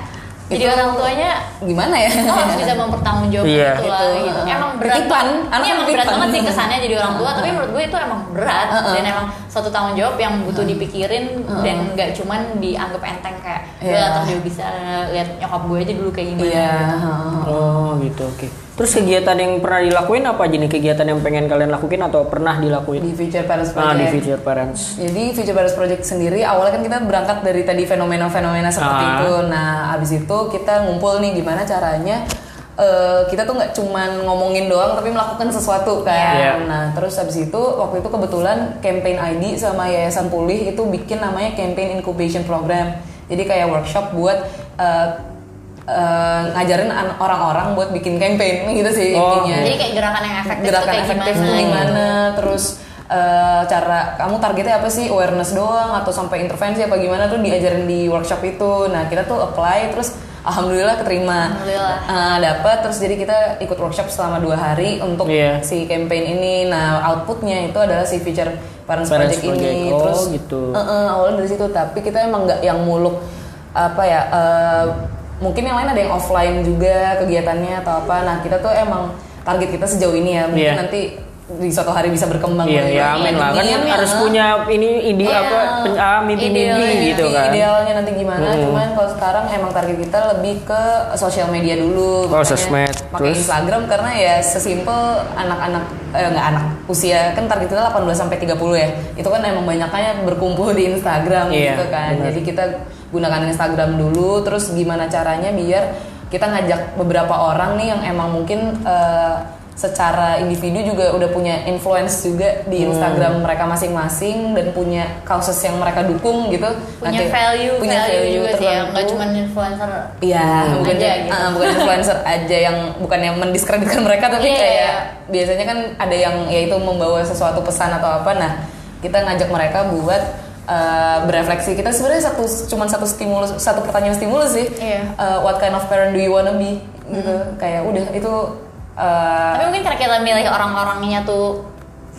jadi Itu orang tuanya gimana ya? lo harus bisa mempertanggunjawabkan Iya. itu lah Gitu. gitu. Emang berat Titipan, anak Ini emang berat banget sih kesannya jadi orang tua, tapi menurut gue itu emang berat Uh-uh. dan emang suatu tanggung jawab yang butuh dipikirin dan nggak cuman dianggap enteng kayak Iya. yeah. atau dia bisa lihat nyokap gue aja dulu kayak gimana. Iya. heeh. Oh gitu, oke. Terus kegiatan yang pernah dilakuin apa aja nih? Kegiatan yang pengen kalian lakuin atau pernah dilakuin? Di Future Parents Ah, di Project. Future Parents. Jadi Future Parents Project sendiri awalnya kan kita berangkat dari tadi fenomena-fenomena seperti Ah. itu. Nah, abis itu kita ngumpul nih gimana caranya eh, kita tuh nggak cuman ngomongin doang tapi melakukan sesuatu kan. Iya. Nah, terus abis itu waktu itu kebetulan campaign ID sama Yayasan Pulih itu bikin namanya campaign incubation program. Jadi kayak workshop buat eh, eh, ngajarin an- orang-orang buat bikin campaign gitu sih Oh. intinya Jadi kayak gerakan yang efektif gerakan tuh kayak efektif gimana? tuh gimana terus eh, cara kamu targetnya apa sih awareness doang atau sampai intervensi apa gimana tuh diajarin di workshop itu nah kita tuh apply terus alhamdulillah keterima Alhamdulillah. Eh, dapat terus jadi kita ikut workshop selama dua hari untuk Iya. si campaign ini nah outputnya itu adalah si feature parents, Parents project, ini Project. Oh, terus gitu. eh, eh, awalnya dari situ tapi kita emang nggak yang muluk apa ya eh, mungkin yang lain ada yang offline juga kegiatannya atau apa nah kita tuh emang target kita sejauh ini ya mungkin Iya. nanti di suatu hari bisa berkembang Iya, ya amin lah. Kan Ingin, harus ya. punya ini ide Iya. apa pen- ah, mimpi-mimpi gitu kan. Idealnya nanti gimana? Hmm. Cuman kalau sekarang emang target kita lebih ke sosial media dulu. Oh, sosmed. Pakai? Instagram karena ya sesimpel anak-anak eh, nggak anak usia kan target kita 18 sampai 30 ya. Itu kan emang banyaknya berkumpul di Instagram Iya, gitu kan. benar. Jadi kita gunakan Instagram dulu terus gimana caranya biar kita ngajak beberapa orang nih yang emang mungkin eh, secara individu juga udah punya influence juga di Hmm. Instagram mereka masing-masing dan punya causes yang mereka dukung gitu Punya Nanti- value, punya value, juga sih ya, nggak cuma influencer. Iya, Hmm. bukan aja gitu. ah, bukan influencer aja yang bukan yang mendiskreditkan mereka tapi Iya, kayak iya. biasanya kan ada yang yaitu membawa sesuatu pesan atau apa. Nah, kita ngajak mereka buat uh, berefleksi. Kita sebenarnya satu cuman satu stimulus satu pertanyaan stimulus sih. Iya. Uh, what kind of parent do you wanna be? Gitu. Kayak udah itu uh, Tapi mungkin karena kita milih orang-orangnya tuh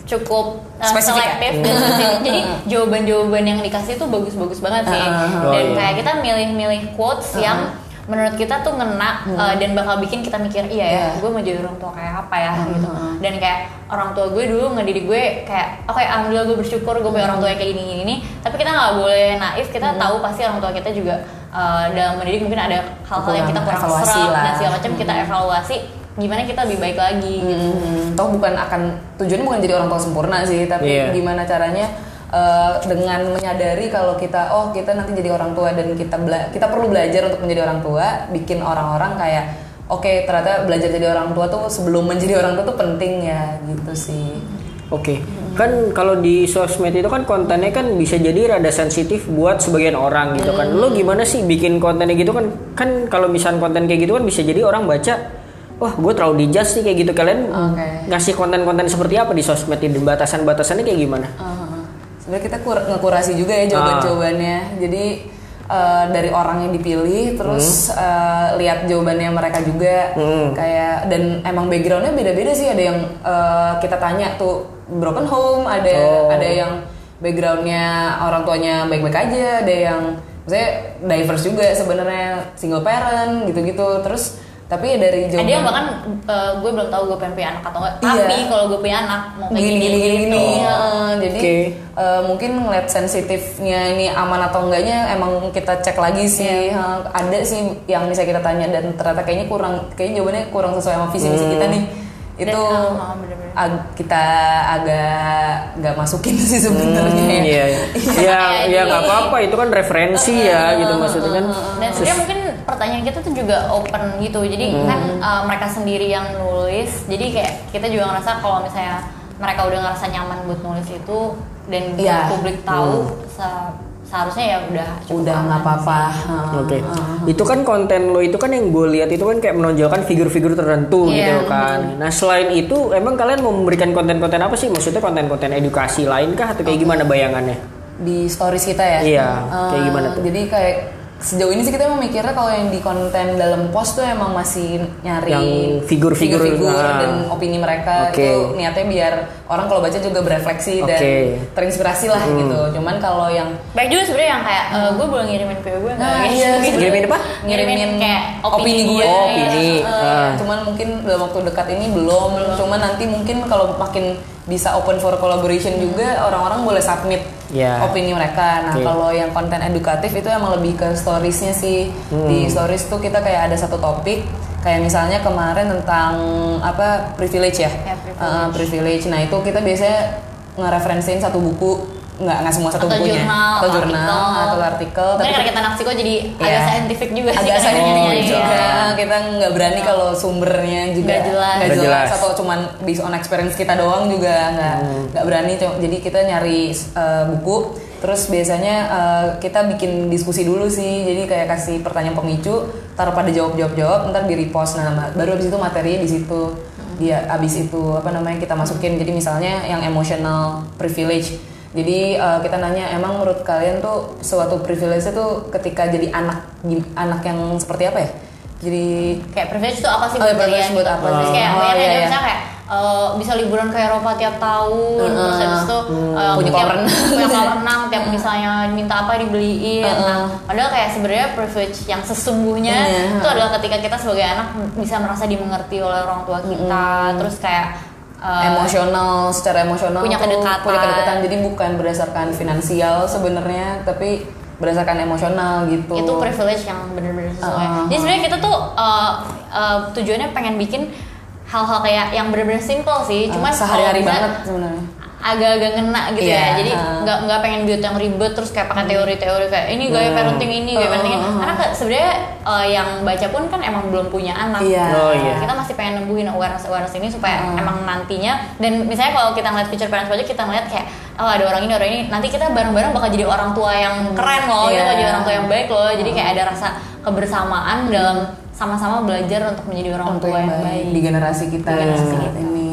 cukup uh, Spesifik ya? selektif dan spesifik. jadi jawaban-jawaban yang dikasih tuh bagus-bagus banget sih. Oh, dan iya. kayak kita milih-milih quotes yang menurut kita tuh ngena uh, dan bakal bikin kita mikir iya ya, Iya. gue mau jadi orang tua kayak apa ya gitu. Dan kayak orang tua gue dulu ngedidik gue kayak oke alhamdulillah gue bersyukur gue punya orang tua yang kayak gini gini. Tapi kita nggak boleh naif, kita tahu pasti orang tua kita juga uh, dalam mendidik mungkin ada hal-hal yang kita kurang Evaluasi serap lah. dan segala macam kita evaluasi gimana kita lebih baik lagi gitu. Hmm, toh bukan akan tujuannya bukan jadi orang tua sempurna sih, tapi Iya. gimana caranya eh, dengan menyadari kalau kita oh kita nanti jadi orang tua dan kita bela- kita perlu belajar untuk menjadi orang tua, bikin orang-orang kayak oke ternyata belajar jadi orang tua tuh sebelum menjadi orang tua tuh penting ya gitu sih. Oke, kan kalau di sosmed itu kan kontennya kan bisa jadi rada sensitif buat sebagian orang gitu kan. Lo gimana sih bikin kontennya gitu kan? Kan kalau misalnya konten kayak gitu kan bisa jadi orang baca, wah gue terlalu dijudge nih kayak gitu. Kalian Oke. ngasih konten-konten seperti apa di sosmed ini? Batasan-batasannya kayak gimana? Uh, Sebenarnya kita kur- ngekurasi juga ya jawaban-jawabannya. Jadi uh, dari orang yang dipilih, terus uh, lihat jawabannya mereka juga. Hmm. Kayak dan emang backgroundnya beda-beda sih. Ada yang uh, kita tanya tuh broken home, ada Oh. ada yang backgroundnya orang tuanya baik-baik aja, ada yang maksudnya diverse juga sebenarnya single parent gitu-gitu. Terus tapi ya dari jawaban ada yang bahkan eh, gue belum tahu gue pengen punya anak atau enggak Iya. tapi kalau gue punya anak mau kayak gini gini gini gini. Gitu. Heeh, jadi Oke. eh, mungkin ngeliat sensitifnya ini aman atau enggaknya emang kita cek lagi sih. Heeh, ada sih yang bisa kita tanya dan ternyata kayaknya kurang kayaknya jawabannya kurang sesuai sama visi misi kita nih itu Dan, ah, ah, bener-bener. ag- kita agak nggak masukin sih sebenarnya Hmm, ya. iya, iya. ya ya nggak apa-apa itu kan referensi ya gitu maksudnya kan dan sebenarnya mungkin pertanyaan kita tuh juga open gitu jadi Hmm. kan uh, mereka sendiri yang nulis jadi kayak kita juga ngerasa kalau misalnya mereka udah ngerasa nyaman buat nulis itu dan Iya. publik tahu se- seharusnya ya udah cukup udah nggak apa-apa Oke, itu kan konten lo itu kan yang gue lihat itu kan kayak menonjolkan figur-figur tertentu Iya. gitu kan. Nah selain itu, emang kalian mau memberikan konten-konten apa sih? Maksudnya konten-konten edukasi lain kah atau kayak gimana bayangannya? di stories kita ya. Iya, kayak Eh, gimana tuh? Jadi kayak sejauh ini sih kita emang mikirnya kalau yang di konten dalam post tuh emang masih nyari Yang figur-figur, nah. dan opini mereka Oke. itu niatnya biar orang kalau baca juga berefleksi dan Oke. terinspirasi lah Hmm. gitu. Cuman kalau yang baik juga sebenarnya yang kayak eh, gue boleh ngirimin PO gue nggak? Nah, Kayak iya, gitu. Ngirimin apa? ngirimin kayak opini opini, gue. Oh, opini. Eh, Ah. Cuman mungkin dalam waktu dekat ini belum. Cuman nanti mungkin kalau makin bisa open for collaboration juga orang-orang boleh submit Ya. opini mereka. Nah Oke. kalau yang konten edukatif itu emang lebih ke storiesnya sih. Di stories tuh kita kayak ada satu topik. Kayak misalnya kemarin tentang apa privilege ya, Ya, privilege. Eh, privilege. Nah itu kita biasanya ngereferensiin satu buku, nggak nggak semua satu atau bukunya, jurnal, atau jurnal artikel. atau artikel. Mungkin karena kita naksiko jadi agak Iya. saintifik juga sih agak saintifik kita Oh, juga iya. kita nggak berani kalau sumbernya juga Nggak jelas. nggak Nggak jelas jelas. atau cuman based on experience kita doang juga nggak Hmm. nggak berani Cuma- jadi kita nyari uh, buku terus biasanya uh, kita bikin diskusi dulu sih jadi kayak kasih pertanyaan pemicu taruh pada jawab jawab jawab ntar di repost nah baru abis itu materinya di situ dia abis itu apa namanya kita masukin jadi misalnya yang emotional privilege jadi uh, kita nanya emang menurut kalian tuh suatu privilege itu ketika jadi anak anak yang seperti apa ya? Jadi kayak privilege itu apa sih Oh, buat ya, privilege kalian? buat apa Terus sih? kayak Oh, iya, ada iya. misalnya kayak eh, bisa liburan ke Eropa tiap tahun, terus habis itu eh, Punya kolam renang. punya kolam renang, tiap misalnya minta apa dibeliin. Nah, padahal kayak sebenarnya privilege yang sesungguhnya Iya. itu adalah ketika kita sebagai anak bisa merasa dimengerti oleh orang tua kita, terus kayak eh, emosional, secara emosional punya kedekatan. punya kedekatan. Jadi bukan berdasarkan finansial sebenarnya, tapi berdasarkan emosional gitu. itu privilege yang bener-bener sesuai. Uh-huh. Jadi sebenarnya kita tuh uh, uh, tujuannya pengen bikin hal-hal kayak yang bener-bener simple sih. Uh, Cuman sehari-hari kalau bisa banget sebenarnya. Agak-agak ngena gitu Iya, ya. Jadi uh. nggak nggak pengen buat yang ribet terus kayak pakai teori-teori kayak ini gaya Hmm. parenting ini gaya Uh, parenting ini. uh, uh. Karena sebenarnya uh, yang baca pun kan emang belum punya anak. Iya. Oh, iya. Kita masih pengen nembuhin awareness awareness ini supaya emang nantinya dan misalnya kalau kita ngeliat future parents project kita ngeliat kayak oh ada orang ini orang ini nanti kita bareng-bareng bakal jadi orang tua yang keren loh, kita Iya. bakal jadi orang tua yang baik loh. Jadi kayak ada rasa kebersamaan dalam sama-sama belajar untuk menjadi orang, tua, yang baik. di generasi kita, Di generasi Hmm. kita. ini.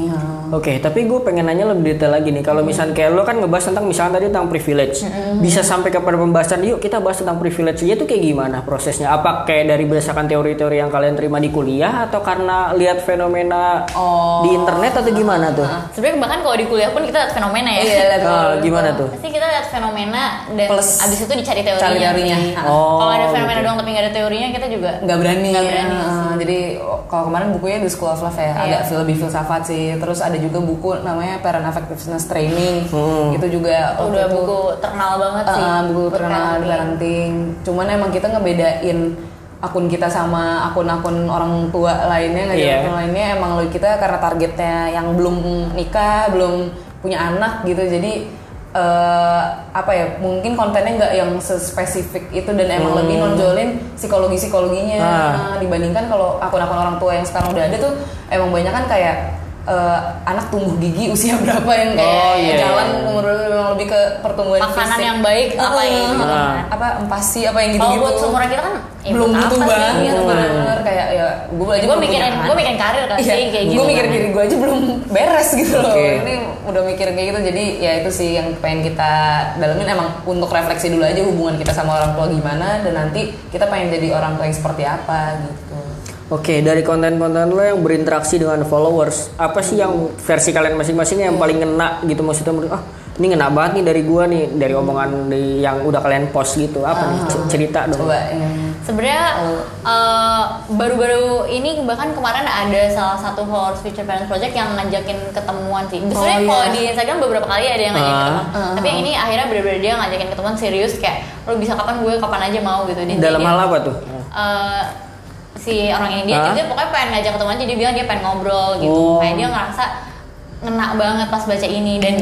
Oke, tapi gue pengen nanya lebih detail lagi nih. Kalau misalnya kayak lo kan ngebahas tentang misalnya tadi tentang privilege, bisa sampai kepada pembahasan. Yuk kita bahas tentang privilege. Dia tuh kayak gimana prosesnya? Apa kayak dari berdasarkan teori-teori yang kalian terima di kuliah atau karena lihat fenomena Oh. di internet atau gimana tuh? Sebenarnya bahkan kalau di kuliah pun kita lihat fenomena ya. Iya, lihat Ah, kalau- gimana tuh? Pasti kita lihat fenomena dan Plus abis itu dicari teorinya. cari teorinya. Oh, kalau ada fenomena gitu. doang tapi nggak ada teorinya kita juga nggak berani, Nggak berani ya. jadi oh, kalau kemarin bukunya The School of Love ya Iya. agak lebih filsafat sih terus ada juga buku namanya Parent Effectiveness Training Hmm. itu juga udah waktu itu, buku terkenal banget sih. uh, buku terkenal di parenting. parenting cuman emang kita ngebedain akun kita sama akun-akun orang tua lainnya nggak Iya. akun lainnya emang lo kita karena targetnya yang belum nikah belum punya anak gitu jadi eh, apa ya mungkin kontennya nggak yang spesifik itu dan emang lebih nonjolin psikologi psikologinya Ah. dibandingkan kalau akun-akun orang tua yang sekarang udah ada tuh emang banyak kan kayak eh, anak tumbuh gigi usia berapa yang kayak Oh, iya, jalan iya. umur memang lebih ke pertumbuhan Makanan fisik. yang baik, apa yang gitu Eh, kan. apa empasi apa yang gitu gitu buat seumuran kita kan ya belum butuh apa sih? banget Iya, bener kayak ya gue aja Gue mikirin, gue mikirin karir kan Iya, sih kayak gitu. gue mikir diri gue aja belum beres gitu loh. Ini udah mikir kayak gitu, jadi ya itu sih yang pengen kita dalamin emang untuk refleksi dulu aja hubungan kita sama orang tua gimana dan nanti kita pengen jadi orang tua yang seperti apa gitu. Oke, dari konten-konten lo yang berinteraksi dengan followers, apa sih yang versi kalian masing-masing yang paling ngena gitu maksudnya menurut ah ini ngena banget nih dari gua nih dari omongan di, yang udah kalian post gitu apa nih C- cerita dong. Coba yang Sebenarnya eh, baru-baru ini bahkan kemarin ada salah satu followers Future Parents Project yang ngajakin ketemuan sih. Sebenarnya Oh, iya. kalau di Instagram beberapa kali ada yang ngajakin Ah. ketemuan. Tapi yang ini akhirnya benar-benar dia ngajakin ketemuan serius kayak lo bisa kapan gue kapan aja mau gitu. Dan Dalam hal apa tuh? eh, si orang ini dia Hah? dia pokoknya pengen ngajak ketemuan jadi dia bilang dia pengen ngobrol gitu. Oh. kayak dia ngerasa ngena banget pas baca ini. Dan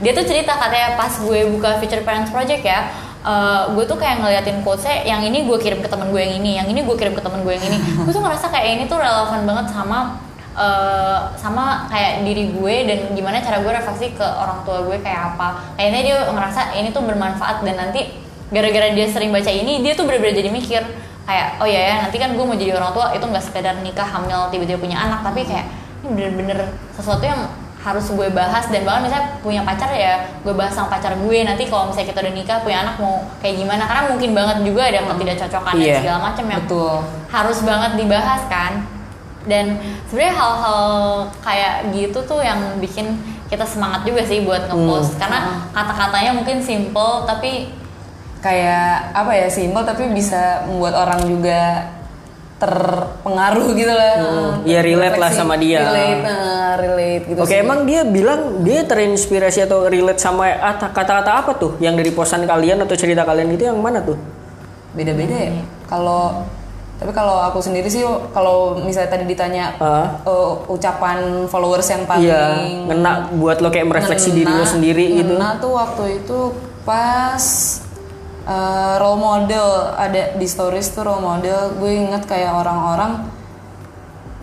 dia tuh cerita katanya pas gue buka Future Parents Project ya eh, gue tuh kayak ngeliatin quotesnya yang ini gue kirim ke temen gue yang ini yang ini gue kirim ke temen gue yang ini. Gue tuh ngerasa kayak ini tuh relevan banget sama eh, sama kayak diri gue dan gimana cara gue refleksi ke orang tua gue kayak apa. Kayaknya dia ngerasa ini tuh bermanfaat dan nanti gara-gara dia sering baca ini dia tuh bener-bener jadi mikir kayak oh ya ya nanti kan gue mau jadi orang tua. Itu nggak sekedar nikah hamil tiba-tiba punya anak tapi kayak ini bener-bener sesuatu yang harus gue bahas. Dan bahkan misalnya punya pacar ya gue bahas sama pacar gue nanti kalau misalnya kita udah nikah punya anak mau kayak gimana? Karena mungkin banget juga ada ketidakcocokan dan Iya. segala macam yang Betul. harus banget dibahas kan. Dan sebenarnya hal-hal kayak gitu tuh yang bikin kita semangat juga sih buat ngepost. Karena kata-katanya mungkin simple tapi kayak apa ya simpel tapi bisa membuat orang juga terpengaruh gitu lah. Iya, relate lah sama dia. Relate, eh, relate gitu Oke, sih. emang dia bilang dia terinspirasi atau relate sama at- kata-kata apa tuh yang dari posan kalian atau cerita kalian itu yang mana tuh? beda-beda ya. Hmm. Kalau tapi kalau aku sendiri sih kalau misalnya tadi ditanya Ah. eh, ucapan followers yang paling Iya, ngena buat lo kayak merefleksi diri lo ngena- sendiri gitu. ngena tuh waktu itu pas eh, role model ada di stories tuh role model. Gue inget kayak orang-orang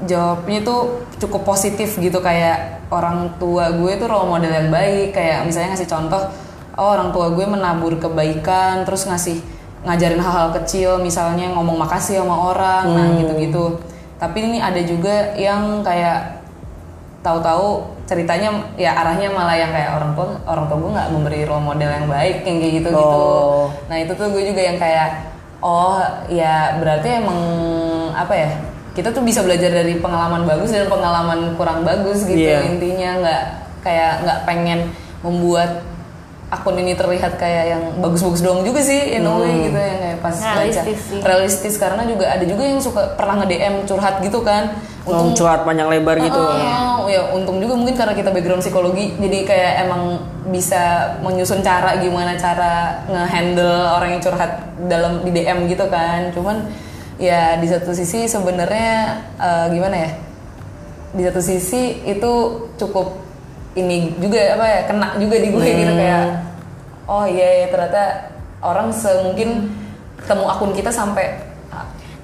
jawabnya tuh cukup positif gitu kayak orang tua gue tuh role model yang baik. Kayak misalnya ngasih contoh oh orang tua gue menabur kebaikan terus ngasih ngajarin hal-hal kecil misalnya ngomong makasih sama orang nah gitu-gitu. Tapi ini ada juga yang kayak tahu-tahu ceritanya ya arahnya malah yang kayak orang tua orang tua gue nggak memberi role model yang baik yang kayak gitu gitu Oh. nah itu tuh gue juga yang kayak oh ya berarti emang apa ya kita tuh bisa belajar dari pengalaman bagus dan pengalaman kurang bagus gitu Iya. intinya nggak kayak nggak pengen membuat akun ini terlihat kayak yang bagus-bagus doang juga sih in a way gitu yang kayak pas baca Realistis sih. realistis karena juga ada juga yang suka pernah nge DM curhat gitu kan Ngomong curhat panjang lebar gitu. Oh, ya untung juga mungkin karena kita background psikologi jadi kayak emang bisa menyusun cara gimana cara ngehandle orang yang curhat dalam di DM gitu kan. Cuman ya di satu sisi sebenarnya eh, gimana ya? Di satu sisi itu cukup ini juga apa ya kena juga di gue gitu kayak oh iya ya ternyata orang semungkin ketemu akun kita sampai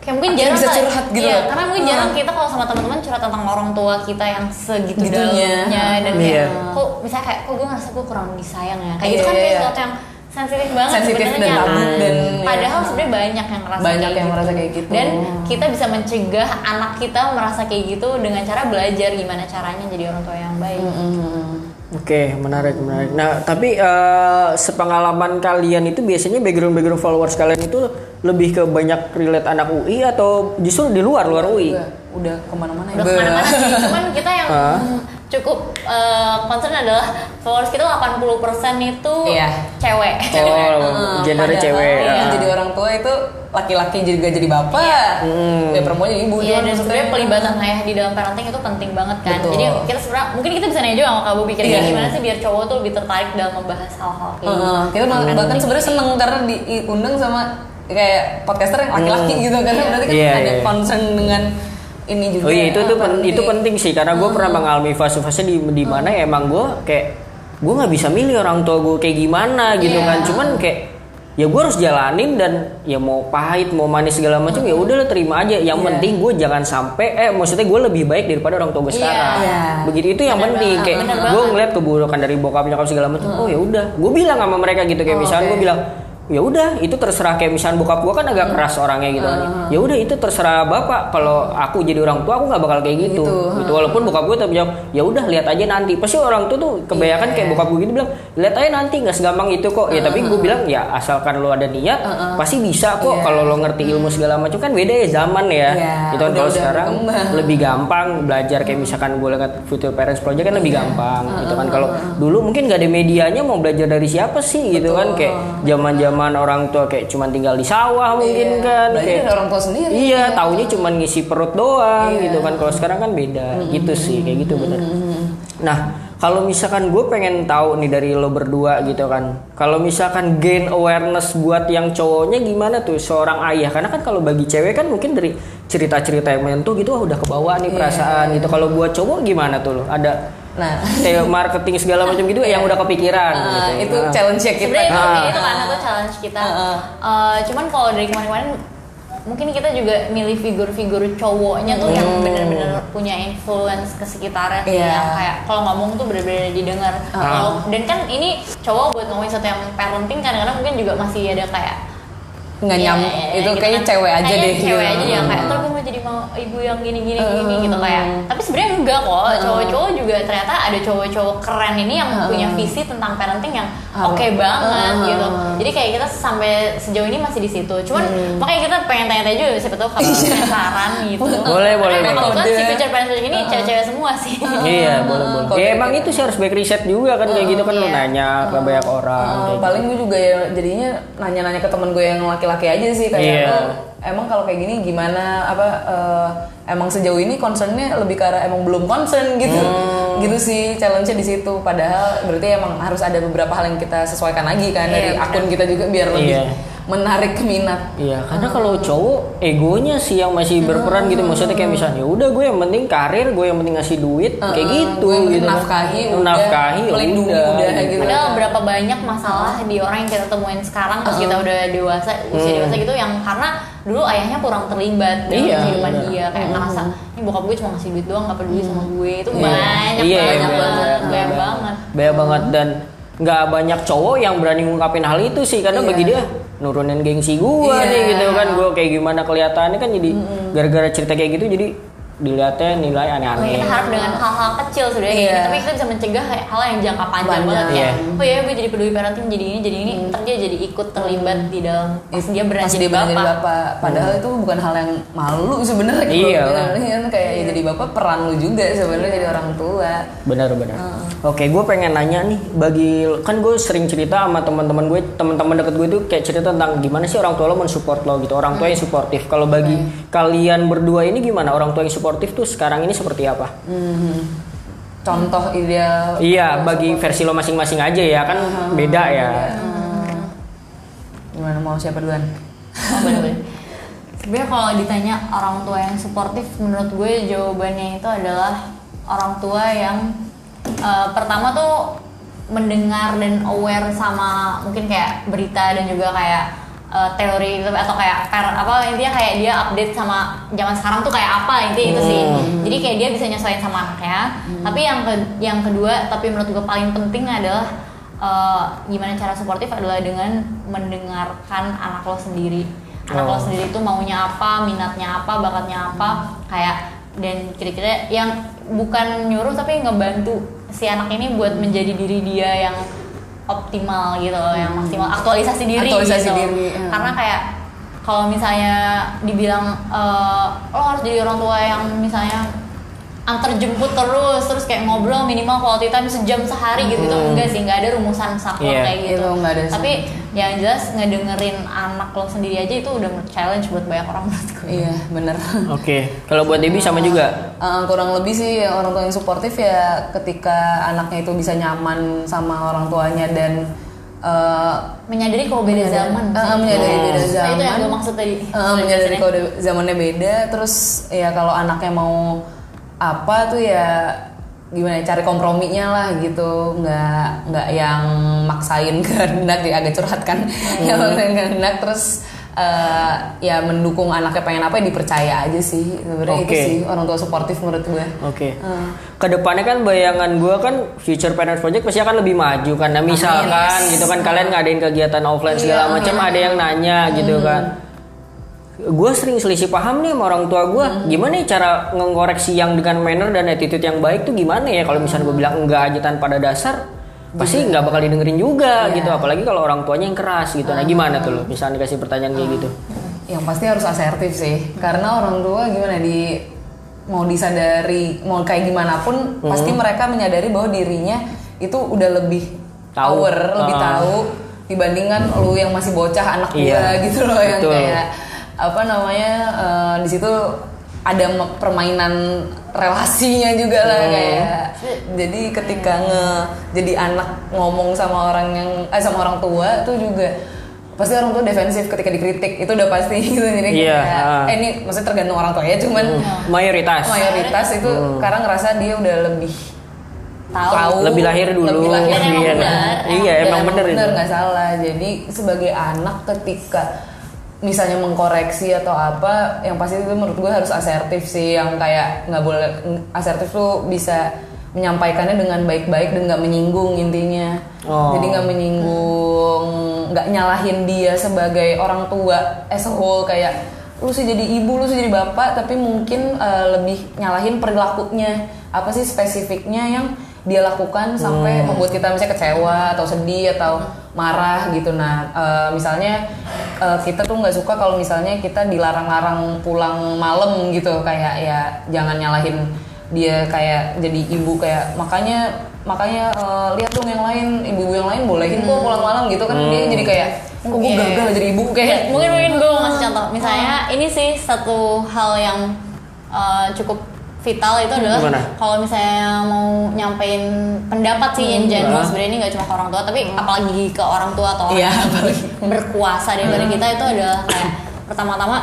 kayak mungkin jarang bisa curhat gitu iya, loh. karena mungkin Hmm. jarang kita kalau sama teman-teman curhat tentang orang tua kita yang segitu Gitunya. dalamnya dan kayak kok misalnya kayak kok gue ngerasa gue kurang disayang ya kayak gitu Iya, kan kayak iya. sesuatu yang sensitif banget Sensitif dan sebenarnya tabu kan. dan- padahal iya. sebenarnya banyak yang ngerasa Banyak kayak yang gitu. ngerasa kayak gitu. dan kita bisa mencegah anak kita merasa kayak gitu dengan cara belajar gimana caranya jadi orang tua yang baik Oke, menarik, menarik. Nah, tapi eh, sepengalaman kalian itu biasanya background-background followers kalian itu lebih ke banyak relate anak UI atau justru di luar luar UI? udah, udah ke mana-mana ya. udah ke mana-mana sih cuman kita yang? Cukup eh, concern adalah followers kita 80% itu Iya. cewek Oh, Eh, gender padahal cewek. yang ah. jadi orang tua itu laki-laki juga jadi bapak, ya perempuan jadi ibu. Iya dan sebenarnya pelibatan ayah di dalam parenting itu penting banget kan. Betul. Jadi kita sebenarnya mungkin kita bisa nanya juga sama kamu pikir Iya. gimana sih biar cowok tuh lebih tertarik dalam membahas hal-hal kayak gitu. Heeh, kita bah- bahkan sebenarnya seneng karena diundang sama kayak podcaster yang laki-laki gitu karena berarti kan Iya, ada iya. concern dengan ini juga. Oh iya itu tuh pen- parenting. itu penting sih karena gue pernah mengalami fase-fase di di mana emang gue kayak gue nggak bisa milih orang tua gue kayak gimana gitu Iya. kan cuman kayak ya gue harus jalanin dan ya mau pahit mau manis segala macam ya udah lo terima aja yang Iya. penting gue jangan sampai eh maksudnya gue lebih baik daripada orang tua gue Iya. sekarang Iya. begitu itu yang Bener penting banget, kayak gue ngeliat keburukan dari bokap nyokap segala macam oh ya udah gue bilang sama mereka gitu kayak Oh, misalnya oke. gue bilang ya udah itu terserah kayak misalnya bokap gue kan agak keras orangnya gitu kan. Ya udah itu terserah bapak. Kalau aku jadi orang tua aku nggak bakal kayak gitu. Gitu. gitu walaupun bokap gue tapi jawab ya udah lihat aja nanti. Pasti orang tuh tuh kebanyakan Iya. kayak bokap gue gitu bilang lihat aja nanti nggak segampang itu kok. Ya tapi gue bilang ya asalkan lo ada niat pasti bisa kok. Iya. kalau lo ngerti ilmu segala macam kan beda ya zaman ya. Iya, gitu kan kalau sekarang berkembang. lebih gampang belajar kayak misalkan gue lihat Future Parents Project kan lebih gampang gitu kan. kalau dulu mungkin gak ada medianya mau belajar dari siapa sih gitu kan. Kayak zaman-zaman orang tua kayak cuman tinggal di sawah mungkin Iya, kan belajar kayak orang tua sendiri. iya taunya cuman ngisi perut doang Iya. gitu kan. Kalau sekarang kan beda gitu sih kayak gitu bener. Nah kalau misalkan gue pengen tahu nih dari lo berdua gitu kan kalau misalkan gain awareness buat yang cowoknya gimana tuh seorang ayah? Karena kan kalau bagi cewek kan mungkin dari cerita-cerita yang menyentuh gitu wah udah kebawa nih perasaan gitu. Kalau buat cowok gimana tuh lo? Ada Nah, kayak marketing segala macam gitu yang udah kepikiran ah, gitu. itu Nah. challenge ya kita. sebenarnya itu, Ah. itu karena tuh challenge kita Ah, Eh, cuman kalau dari kemarin-kemarin mungkin kita juga milih figur-figur cowoknya tuh yang bener-bener punya influence ke sekitarnya Iya. yang kayak kalau ngomong tuh bener-bener didengar Kalau- dan kan ini cowok buat ngomongin sesuatu yang parenting kadang-kadang mungkin juga masih ada kayak Nggak ya, nyambung. ya, itu gitu kayaknya kan. cewek aja Kayaknya deh. cewek gitu. aja yang kayak ntar ibu yang gini gini gini Hmm. gitu kayak tapi sebenarnya enggak kok cowok-cowok juga ternyata ada cowok-cowok keren ini yang punya visi tentang parenting yang oke banget Hmm. gitu jadi kayak kita sampai sejauh ini masih di situ cuman Hmm. makanya kita pengen tanya-tanya juga siapa tahu kalau Iya. saran gitu Boleh, boleh, Karena boleh. kebetulan si future parents ini cewek-cewek semua sih Iya, boleh boleh. Ya emang gitu. itu sih harus back riset juga kan kayak gitu kan lu iya. nanya ke banyak orang. Uh, kayak gitu. paling gue juga ya jadinya nanya-nanya ke temen gue yang laki-laki aja sih kayak Iya. "Lo emang kalau kayak gini gimana apa eh, emang sejauh ini concernnya lebih ke arah emang belum concern gitu Hmm. gitu sih challenge-nya di situ padahal berarti emang harus ada beberapa hal yang kita sesuaikan lagi kan dari Iya, akun kita juga biar lebih Iya. Menarik minat Iya, karena kalau cowok egonya sih yang masih berperan gitu. Maksudnya kayak misalnya, "Ya udah gue yang penting karir, gue yang penting ngasih duit, kayak gitu gue gitu. kan. nafkahi, udah. nafkahi, Melindungi, udah, gitu. Padahal berapa banyak masalah di orang yang kita temuin sekarang pas kita udah dewasa, usia dewasa gitu yang karena dulu ayahnya kurang terlibat dalam Iya, kehidupan benar. dia kayak ngerasa ini bokap gue cuma ngasih duit doang nggak peduli sama gue itu Iya. banyak Iya, banyak iya, banget iya, banyak iya. banget Banyak banget dan nggak banyak cowok yang berani ngungkapin hal itu sih karena Iya. bagi dia nurunin gengsi gua Iya. nih gitu kan gua kayak gimana kelihatannya kan jadi gara-gara cerita kayak gitu jadi dilihatnya nilai aneh-aneh. kita harap dengan hal-hal kecil sebenarnya kayak Iya. gini, tapi kita bisa mencegah hal yang jangka panjang Panjang. banget Iya. ya oh ya gue jadi peduli parenting jadi ini jadi ini. Ntar dia jadi ikut terlibat di dalam pas dia pas jadi bapak, jadi bapak. padahal itu bukan hal yang malu sebenarnya Iya. kan kayak ya jadi bapak peran lu juga sebenarnya jadi orang tua. Benar benar. Oke, gue pengen nanya nih bagi kan gue sering cerita sama teman-teman gue, teman-teman deket gue itu kayak cerita tentang gimana sih orang tua lo mensupport lo gitu, orang tua yang suportif. Kalau bagi kalian berdua ini gimana? Orang tua yang suportif tuh sekarang ini seperti apa? contoh ideal Iya, bagi versi lo masing-masing aja ya kan beda ya. gimana mau siapa duluan Oh, bener-bener. Sebenarnya kalau ditanya orang tua yang suportif, menurut gue jawabannya itu adalah orang tua yang eh, pertama tuh mendengar dan aware sama mungkin kayak berita dan juga kayak eh, teori gitu atau kayak per, apa intinya kayak dia update sama zaman sekarang tuh kayak apa intinya itu sih. Jadi kayak dia bisa nyesuaiin sama anaknya. Tapi yang ke- yang kedua, tapi menurut gue paling penting adalah eh, gimana cara suportif adalah dengan mendengarkan anak lo sendiri anak lo Oh. sendiri itu maunya apa minatnya apa bakatnya apa kayak dan kira-kira yang bukan nyuruh tapi ngebantu si anak ini buat menjadi diri dia yang optimal gitu loh, yang maksimal aktualisasi diri Aktualisasi gitu. diri, ya. karena kayak kalau misalnya dibilang eh, lo harus jadi orang tua yang misalnya antar jemput terus terus kayak ngobrol minimal quality time sejam sehari gitu gitu enggak sih nggak ada rumusan saklek Iya. kayak gitu Itu nggak ada sih. tapi yang jelas ngedengerin anak lo sendiri aja itu udah challenge buat banyak orang menurutku iya bener Oke, kalau buat Debbie sama juga. Eh, kurang lebih sih orang tua yang suportif ya ketika anaknya itu bisa nyaman sama orang tuanya dan eh, menyadari kalau beda zaman Eh, sih. menyadari beda Nah, itu yang zaman. gue maksud tadi Eh, menyadari kalau zamannya beda terus ya kalau anaknya mau apa tuh ya gimana ya, cari komprominya lah gitu. Nggak nggak yang maksain kehendak ya agak curhat kan. Yang maksain kehendak terus eh, ya mendukung anaknya pengen apa ya dipercaya aja sih. Sebenarnya itu Oke. sih orang tua suportif menurut gue. Oke. Ke depannya kan bayangan gua kan Future Parents Project pasti akan lebih maju kan. Nah, misalkan gitu kan kalian ngadain kegiatan offline segala macam ada yang nanya gitu kan. Gue sering selisih paham nih sama orang tua gue. Gimana ya cara ngekoreksi yang dengan manner dan attitude yang baik tuh gimana ya? Kalau misalnya gue bilang enggak aja tanpa ada dasar, pasti nggak bakal didengerin juga gitu. Apalagi kalau orang tuanya yang keras gitu. Nah, gimana tuh lo? Misalnya dikasih pertanyaan kayak gitu. yang pasti harus asertif sih karena orang tua gimana di mau disadari mau kayak gimana pun pasti mereka menyadari bahwa dirinya itu udah lebih Tahu. power lebih Ah. tahu dibandingkan lu yang masih bocah anak Iya. gua gitu loh yang Betul. kayak apa namanya eh, di situ ada permainan relasinya juga lah Hmm. kayak jadi ketika nge jadi anak ngomong sama orang yang eh sama orang tua tuh juga pasti orang tua defensif ketika dikritik itu udah pasti gitu jadi Iya, kayak ah. eh ini maksudnya tergantung orang tua ya cuman Mayoritas. mayoritas itu Hmm. karena ngerasa dia udah lebih tahu. Lebih lahir dulu. lebih lahir Dan emang Iya, benar. Iya, emang bener itu. nggak salah jadi sebagai anak ketika misalnya mengkoreksi atau apa yang pasti itu menurut gue harus asertif sih yang kayak nggak boleh asertif tuh bisa menyampaikannya dengan baik-baik dan nggak menyinggung intinya Oh. jadi nggak menyinggung nggak nyalahin dia sebagai orang tua as a whole kayak lu sih jadi ibu lu sih jadi bapak tapi mungkin eh, lebih nyalahin perilakunya apa sih spesifiknya yang dia lakukan sampai membuat kita misalnya kecewa atau sedih atau marah gitu. Nah eh, misalnya eh, kita tuh nggak suka kalau misalnya kita dilarang-larang pulang malam gitu. Kayak ya jangan nyalahin dia kayak jadi ibu kayak makanya makanya eh, lihat dong yang lain ibu-ibu yang lain bolehin kok pulang malam gitu kan. Dia jadi kayak kok gue Iya. gagal jadi ibu? Kayak mungkin mungkin gue mau ngasih contoh. Misalnya ini sih satu hal yang uh, cukup vital itu adalah kalau misalnya mau nyampein pendapat sih in general. Sebenarnya ini nggak cuma ke orang tua tapi apalagi ke orang tua atau orang Iya, yang apalagi. berkuasa daripada kita itu adalah kayak pertama-tama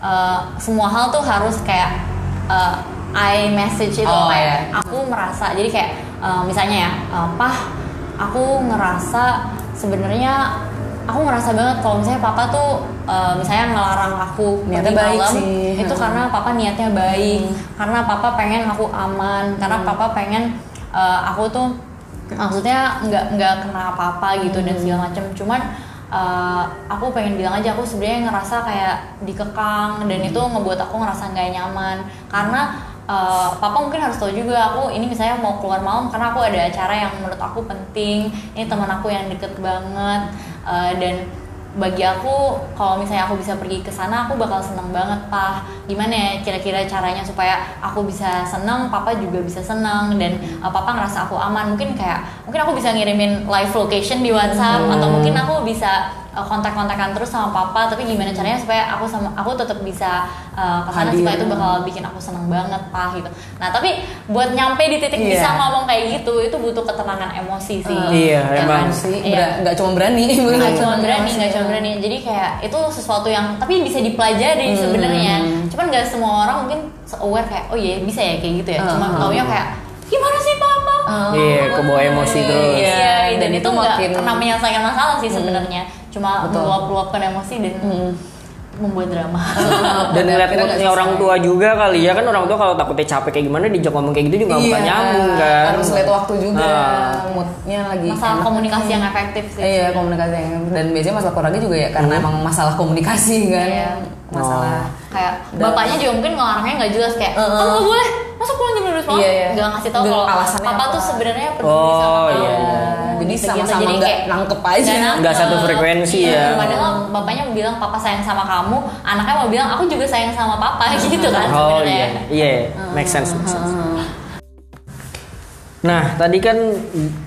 uh, semua hal tuh harus kayak uh, I message itu Oh, kayak iya. aku merasa jadi kayak uh, misalnya ya uh, pah aku ngerasa sebenarnya aku ngerasa banget kalau misalnya papa tuh uh, misalnya ngelarang aku Niatnya pergi baik malam sih. itu Hmm. karena papa niatnya baik. Karena papa pengen aku aman. Karena papa pengen uh, aku tuh maksudnya nggak nggak kena apa-apa gitu dan segala macam cuman uh, aku pengen bilang aja aku sebenarnya ngerasa kayak dikekang dan itu ngebuat aku ngerasa nggak nyaman. Karena uh, papa mungkin harus tahu juga aku ini misalnya mau keluar malam karena aku ada acara yang menurut aku penting. Ini teman aku yang deket banget. Uh, dan bagi aku kalau misalnya aku bisa pergi ke sana aku bakal seneng banget pak. Gimana ya kira-kira caranya supaya aku bisa seneng papa juga bisa seneng dan uh, papa ngerasa aku aman. Mungkin kayak mungkin aku bisa ngirimin live location di WhatsApp atau mungkin aku bisa uh, kontak-kontakan terus sama papa tapi gimana caranya supaya aku sama aku tetap bisa uh, ke sana Hadir. supaya itu bakal bikin aku seneng banget pak gitu. Nah tapi buat nyampe di titik Iya. bisa ngomong kayak gitu itu butuh ketenangan emosi sih. Iya, Ya emang. kan? sih. Iya. Nggak cuma berani nggak cuma berani nggak cuma berani. Jadi kayak itu sesuatu yang tapi bisa dipelajari sebenarnya. Cuman nggak semua orang mungkin aware kayak oh iya bisa ya kayak gitu ya. Cuma Hmm. taunya kayak gimana sih papa? Iya, kebawa emosi terus. iya dan, dan itu itu makin- pernah menyelesaikan masalah sih sebenarnya cuma meluap-luapkan emosi dan membuat drama Dan ngeliat akhirnya nggak moodnya orang tua juga kali ya kan orang tua kalau takutnya capek kayak gimana dijak ngomong kayak gitu juga nggak bakal Iya, nyambung kan. harus lihat waktu juga Ah. moodnya lagi masalah enak. komunikasi yang efektif sih Iya komunikasi yang dan biasanya masalah keluarga juga ya karena emang masalah komunikasi kan Iya. masalah kayak bapaknya juga mungkin ngelarangnya nggak jelas kayak Heeh. kamu nggak boleh masa pulang jam 12 malam Iya, iya. nggak ngasih tahu kalau alasannya papa apa? tuh sebenarnya peduli Oh, sama kamu iya, iya. Jadi Gitu-gitu. sama-sama Jadi nggak kayak nangkep aja. nggak satu frekuensi Iya, ya. padahal bapaknya mau bilang papa sayang sama kamu anaknya mau bilang aku juga sayang sama papa gitu kan Oh sebenarnya iya, iya, make sense, make sense. Nah, tadi kan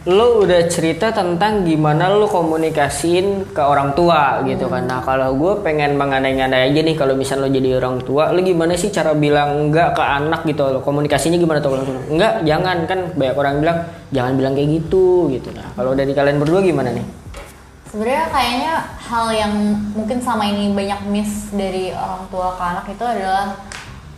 lo udah cerita tentang gimana lo komunikasiin ke orang tua gitu kan. Nah, kalau gue pengen mengandai-andai aja nih kalau misalnya lo jadi orang tua, lo gimana sih cara bilang enggak ke anak gitu lo? Komunikasinya gimana tuh? kalau Enggak, jangan kan banyak orang bilang jangan bilang kayak gitu gitu. Nah, kalau dari kalian berdua gimana nih? sebenarnya kayaknya hal yang mungkin selama ini banyak miss dari orang tua ke anak itu adalah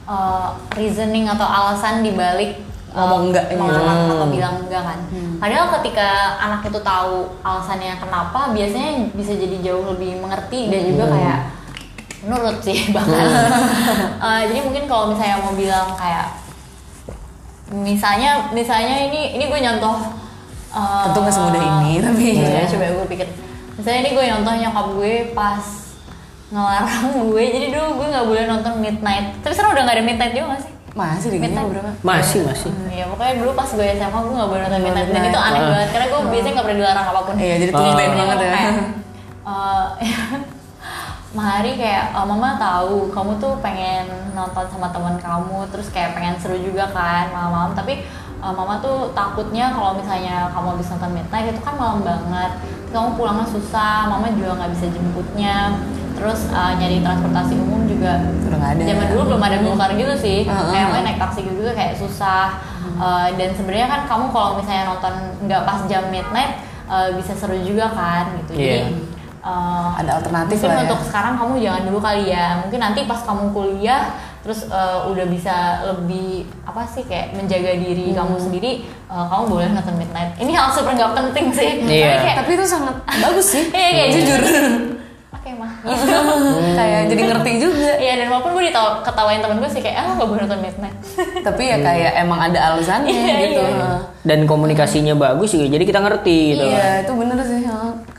uh, reasoning atau alasan dibalik Ngomong enggak ini. mengalah atau bilang enggak kan. Padahal ketika anak itu tahu alasannya kenapa, biasanya bisa jadi jauh lebih mengerti dan juga kayak nurut sih bahkan. Uh, jadi mungkin kalau misalnya mau bilang kayak misalnya misalnya ini ini gue nyontoh uh, Tentu nggak semudah ini, tapi- Iya, coba gue pikir. Misalnya ini gue nyontoh nyokap gue pas ngelarang gue jadi dulu gue nggak boleh nonton midnight. Tapi sekarang udah nggak ada midnight juga gak sih masih di berapa Masih, masih. Hmm, ya pokoknya dulu pas gue SMA gue gak boleh nonton midnight dan itu aneh Ah. banget karena gue biasanya gak pernah dilarang apa pun Iya, jadi Ah. tumben Jadi banget ya. eh, Mahari kayak "Oh, mama tahu kamu tuh pengen nonton sama teman kamu terus kayak pengen seru juga kan malam-malam tapi eh, mama tuh takutnya kalau misalnya kamu habis nonton midnight itu kan malam banget kamu pulangnya susah mama juga nggak bisa jemputnya terus eh, nyari transportasi umum juga nggak ada. zaman dulu belum ada gokar gitu sih Heeh. kayak makanya naik taksi gitu kayak susah Uh, dan sebenarnya kan kamu kalau misalnya nonton nggak pas jam midnight uh, bisa seru juga kan gitu Iya. jadi uh, Ada alternatif mungkin lah ya. untuk sekarang kamu jangan dulu kali ya mungkin nanti pas kamu kuliah terus eh, udah bisa lebih apa sih kayak menjaga diri kamu sendiri eh, kamu boleh nonton midnight ini hal super nggak penting sih Iya. Tapi kayak Tapi itu sangat bagus sih. Iya, kayak jujur. oke mah kayak jadi ngerti juga. Iya dan walaupun gue ditawa ketawain temen gue sih kayak ah nggak boleh nonton midnight Tapi ya kayak emang ada alasannya Iya, gitu. iya. Dan komunikasinya bagus juga, jadi kita ngerti gitu. Iya itu bener sih.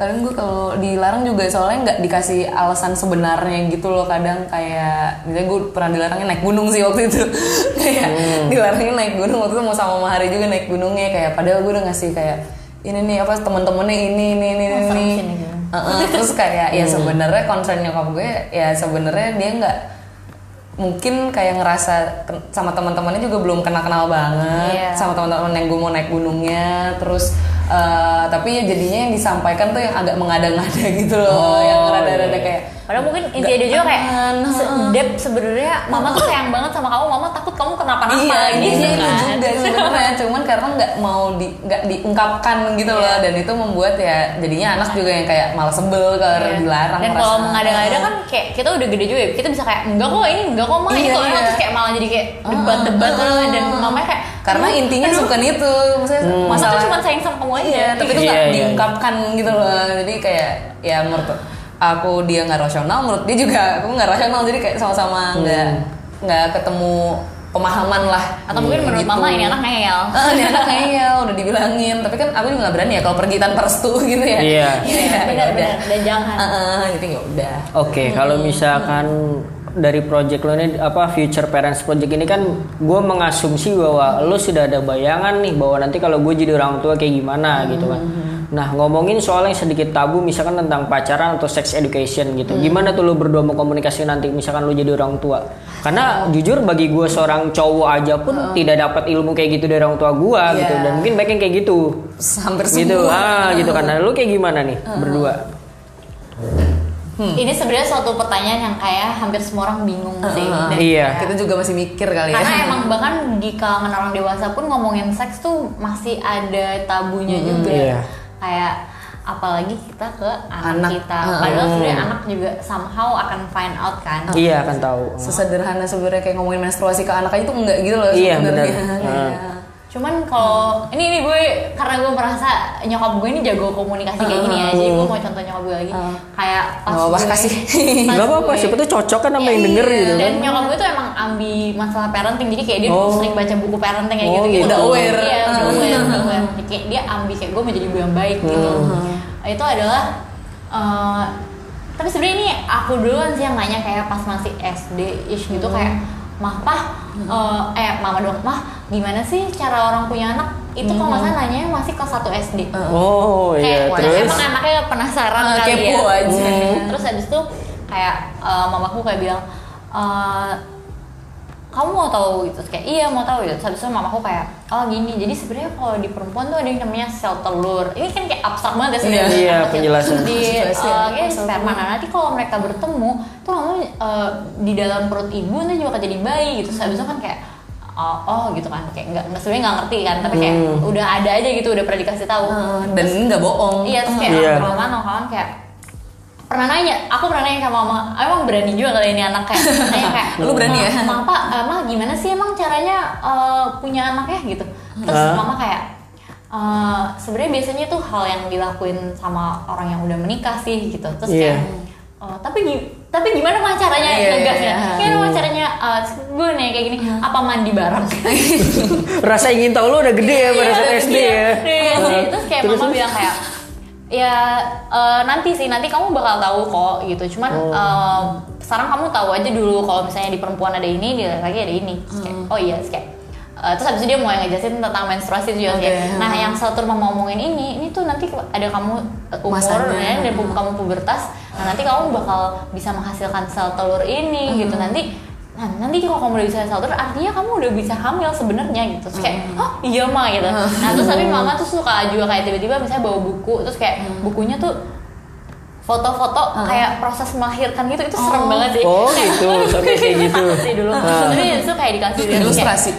Kadang gue kalau dilarang juga soalnya nggak dikasih alasan sebenarnya gitu loh. Kadang kayak misalnya gue pernah dilarangnya naik gunung sih waktu itu. kayak dilarangnya naik gunung waktu itu mau sama Mahari juga naik gunungnya kayak padahal gue udah ngasih kayak ini nih apa temen-temennya ini ini ini ini. ini. gunung. Heeh, terus kayak ya sebenarnya concern nyokap gue ya sebenarnya dia nggak mungkin kayak ngerasa sama teman-temannya juga belum kenal-kenal banget Iya. sama teman-teman yang gue mau naik gunungnya terus eh, tapi ya jadinya yang disampaikan tuh yang agak mengada-ngada gitu loh Oh, yang rada-rada iya. kayak Padahal mungkin intinya dia juga kayak aman, se- Dep sebenarnya mama tuh sayang banget sama kamu, mama takut kamu kenapa-napa iya gitu iya kan. juga sebenarnya cuman karena nggak mau di nggak diungkapkan gitu loh dan itu membuat ya jadinya anak juga yang kayak malah sebel kalau Iya. dilarang Dan kalau mengada-ngada kan kayak kita udah gede juga ya, kita bisa kayak enggak kok ini enggak kok mah ini Iya, enak iya. terus kayak malah jadi kayak debat-debat Ah, gitu dan mamanya kayak karena "Aduh, intinya aduh, bukan itu maksudnya mama masalah cuma sayang sama kamu aja. Iya, tapi itu Iya, nggak iya, diungkapkan gitu loh. Jadi kayak ya menurut aku dia nggak rasional, menurut dia juga aku nggak rasional. Jadi kayak sama-sama nggak nggak ketemu pemahaman lah. atau mungkin menurut Gitu. mama ini anak ngeyel. Ah, ini anak ngeyel udah dibilangin, tapi kan aku juga nggak berani ya kalau pergi tanpa restu gitu ya. Iya. Iya, benar-benar dan jangan. Ah, ah, jadi ya udah. Oke, kalau misalkan dari project lo ini apa future parents project ini kan gue mengasumsi bahwa lo sudah ada bayangan nih bahwa nanti kalau gue jadi orang tua kayak gimana gitu kan. Nah ngomongin soal yang sedikit tabu misalkan tentang pacaran atau sex education gitu, gimana tuh lo berdua mau komunikasi nanti misalkan lo jadi orang tua? Karena jujur bagi gue seorang cowok aja pun tidak dapat ilmu kayak gitu dari orang tua gue gitu Iya. dan mungkin yang kayak gitu. Hampir Gitu, semua. ah gitu kan. Nah, lo kayak gimana nih berdua? Ini sebenarnya suatu pertanyaan yang kayak hampir semua orang bingung sih. Dan Iya. Kita juga masih mikir kali ya. Karena emang bahkan di kalangan orang dewasa pun ngomongin seks tuh masih ada tabunya juga. iya. Kayak apalagi kita ke anak, Anak. kita. Heeh. Padahal sebenarnya anak juga somehow akan find out kan. Iya akan tahu. Sesederhana sebenarnya kayak ngomongin menstruasi ke anak aja itu enggak gitu loh Iya, sebenarnya. benar. Kayak- Cuman kalau ini ini gue karena gue merasa nyokap gue ini jago komunikasi kayak gini ya. Jadi gue mau contoh nyokap gue lagi. Kayak pas Nggak apa-apa, gue- kasih. pas Gak apa-apa, gue- siapa tuh cocok kan sama yang Iya, denger gitu kan. Dan nyokap gue tuh emang ambi masalah parenting, jadi kayak dia Oh. sering baca buku parenting kayak Oh, gitu, gitu. Udah aware. Iya, udah aware, udah aware. Kayak dia ambi kayak gue mau jadi ibu yang baik gitu. Itu adalah eh, tapi sebenarnya ini aku duluan sih yang nanya kayak pas masih SD ish gitu kayak mah pah eh, eh mama dong mah gimana sih cara orang punya anak itu kalau nggak salah nanya masih kelas 1 SD Oh iya, kayak terus emang anaknya penasaran Ah, kali kepo ya. aja. Hmm. Terus habis itu kayak eh, mamaku kayak bilang eh, kamu mau tahu gitu. Kayak iya mau tahu. Gitu Terus habis itu mamaku kayak oh gini. Jadi sebenarnya kalau di perempuan tuh ada yang namanya sel telur. Ini kan kayak abstrak banget ya sebenarnya. Iya, penjelasan. di Jelas ya, eh, kayak sel sperma. nah nanti kalau mereka bertemu tuh kamu eh, di dalam perut ibu nanti juga akan jadi bayi gitu. Habis itu kan kayak oh, oh gitu kan. Kayak nggak sebenarnya nggak ngerti kan tapi kayak udah ada aja gitu udah pernah dikasih tahu. Eh, dan nggak bohong. Iya terus kayak Iya. yeah. mama kawan kayak pernah nanya, aku pernah nanya sama mama, emang berani juga kali ini anak kayak nanya kayak Lu berani ya? "Ma, Mama, emang gimana sih emang caranya eh, punya anak ya gitu. Terus Hah? mama kayak eh, sebenarnya biasanya tuh hal yang dilakuin sama orang yang udah menikah sih gitu. Terus Iya. kayak "Oh, tapi tapi gimana mah caranya Iya, ngegasnya? iya. Gimana mah caranya eh, gue nih kayak gini, apa mandi bareng? rasa ingin tahu lo udah gede ya pada saat SD ya. Iya, iya, Heeh. Terus kayak mama bilang kayak ya eh, nanti sih nanti kamu bakal tahu kok gitu. Cuman Oh. eh, sekarang kamu tahu aja dulu kalau misalnya di perempuan ada ini, di laki ada ini. Terus kayak, oh iya, terus kayak eh, terus habis itu dia mau ngejelasin tentang menstruasi juga Oke, kayak, Nah, hmm. yang satu mama ngomongin ini, ini tuh nanti ada kamu umur ya, dan kamu pubertas. Nah, nanti kamu bakal bisa menghasilkan sel telur ini gitu. Nanti Nah, nanti kalau kamu udah bisa telur, artinya kamu udah bisa hamil sebenarnya gitu. Terus kayak, oh iya mah gitu. Nah, terus tapi mama tuh suka juga kayak tiba-tiba misalnya bawa buku, terus kayak bukunya tuh foto-foto kayak proses melahirkan gitu, itu serem banget sih. Oh, gitu. Sampai kayak gitu. sih dulu. Tapi itu kayak dikasih lihat Ilustrasi.